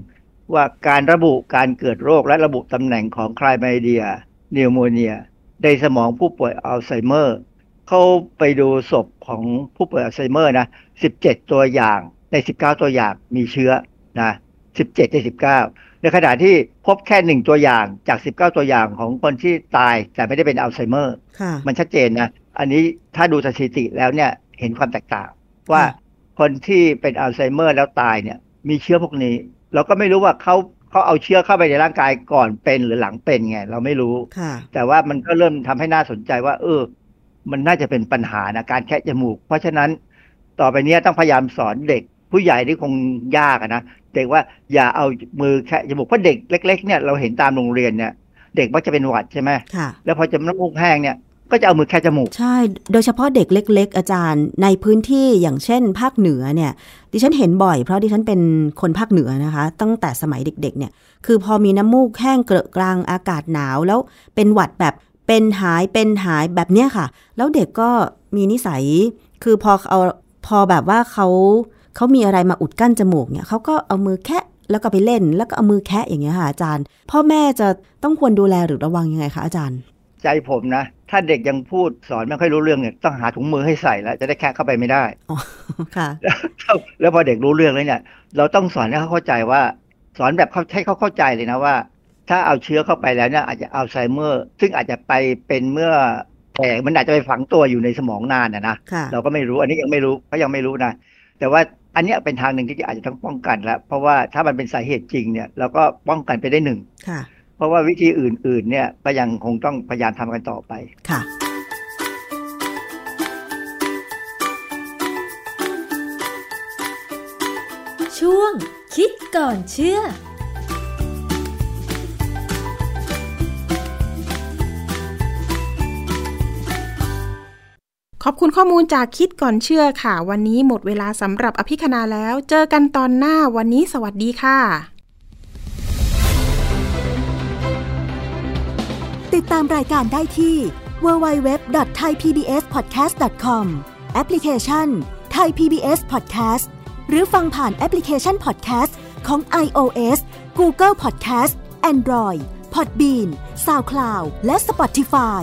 ว่าการระบุการเกิดโรคและระบุตำแหน่งของ Chlamydia pneumonia ในสมองผู้ป่วยอัลไซเมอร์ เขาไปดูศพของผู้ป่วยอัลไซเมอร์นะ 17 ตัวอย่าง ใน 19 ตัวอย่างมีเชื้อนะ17ใน19 ในขณะที่พบแค่หนึ่งตัวอย่างจาก 19 ตัวอย่างของคนที่ตายแต่ไม่ได้เป็นอัลไซเมอร์ค่ะมันชัดเจนนะ อันนี้ถ้าดูสถิติแล้วเนี่ยเห็นความแตกต่าง ว่าค่ะคคนที่เป็นอัลไซเมอร์แล้วตายเนี่ย มีเชื้อพวกนี้ เราก็ไม่รู้ว่าเขาเขาเอาเชื้อเข้าไปในร่างกายก่อนเป็นหรือหลังเป็นไง เราไม่รู้ค่ะแต่ว่ามันก็เริ่มทำให้น่าสนใจว่า เออ มันน่าจะเป็นปัญหานะการแคะจมูก เพราะฉะนั้นต่อไปเนี้ยต้องพยายามสอนเด็ก ผู้ใหญ่ที่คงยากอะนะเด็กว่าอย่าเอามือแคะจมูกเพราะเด็กเล็ก ๆ เนี่ยเราเห็นตามโรงเรียนเนี่ยเด็กมักจะเป็นหวัดใช่ไหมค่ะแล้วพอจะน้ำมูกแห้งเนี่ยก็จะเอามือแคะจมูก ใช่ โดยเฉพาะเด็กเล็ก ๆ อาจารย์ในพื้นที่อย่างเช่น ภาคเหนือเนี่ย ดิฉันเห็นบ่อยเพราะดิฉันเป็นคนภาคเหนือนะคะ ตั้งแต่สมัยเด็ก ๆ เนี่ย คือพอมีน้ำมูกแห้งเกลอะกลางอากาศหนาวแล้วเป็นหวัดแบบเป็นหายเป็นหายแบบเนี้ยค่ะ แล้วเด็กก็มีนิสัย คือพอเอาพอแบบว่าเขา เขามีอะไรมาอุดกั้นจมูกเนี่ยเขาก็เอามือแคะแล้วก็ไปเล่น แล้วก็เอามือแคะอย่างเงี้ยค่ะอาจารย์ พ่อแม่จะต้องควรดูแลหรือระวังยังไงคะอาจารย์ ใจผมนะ ถ้าเด็กยังพูดสอนไม่ค่อยรู้เรื่องเนี่ยต้องหาถุงมือให้ใส่แล้ว จะได้แคะเข้าไปไม่ได้อ๋อค่ะ แล้วพอเด็กรู้เรื่องแล้วเนี่ย เราต้องสอนให้เขาเข้าใจว่า สอนแบบเขาให้เขาเข้าใจเลยนะว่า ถ้าเอาเชื้อเข้าไปแล้วเนี่ยอาจจะอัลไซเมอร์ ซึ่งอาจจะไปเป็นเมื่อแต่มันอาจจะไปฝังตัวอยู่ในสมองนานนะนะค่ะเราก็ไม่รู้อันนี้ยังไม่รู้เขายังไม่รู้นะแต่ว่า อันเนี้ยเป็นทางหนึ่งที่อาจจะต้องป้องกันแล้ว เพราะว่าถ้ามันเป็นสาเหตุจริงเนี่ยเราก็ป้องกันไปได้หนึ่งค่ะเพราะว่าวิธีอื่น ๆ เนี่ยก็ยังคงต้องพยายามทำกันต่อไปค่ะช่วงคิดก่อนเชื่อ ขอบคุณข้อมูลจากคิดก่อนเชื่อค่ะ วันนี้หมดเวลาสำหรับอภิคณาแล้ว เจอกันตอนหน้าวันนี้สวัสดีค่ะ ติดตามรายการได้ที่ www.thaipbspodcast.com แอปพลิเคชัน Thai PBS Podcast หรือฟังผ่านแอปพลิเคชัน Podcast ของ iOS Google Podcast Android Podbean SoundCloud และ Spotify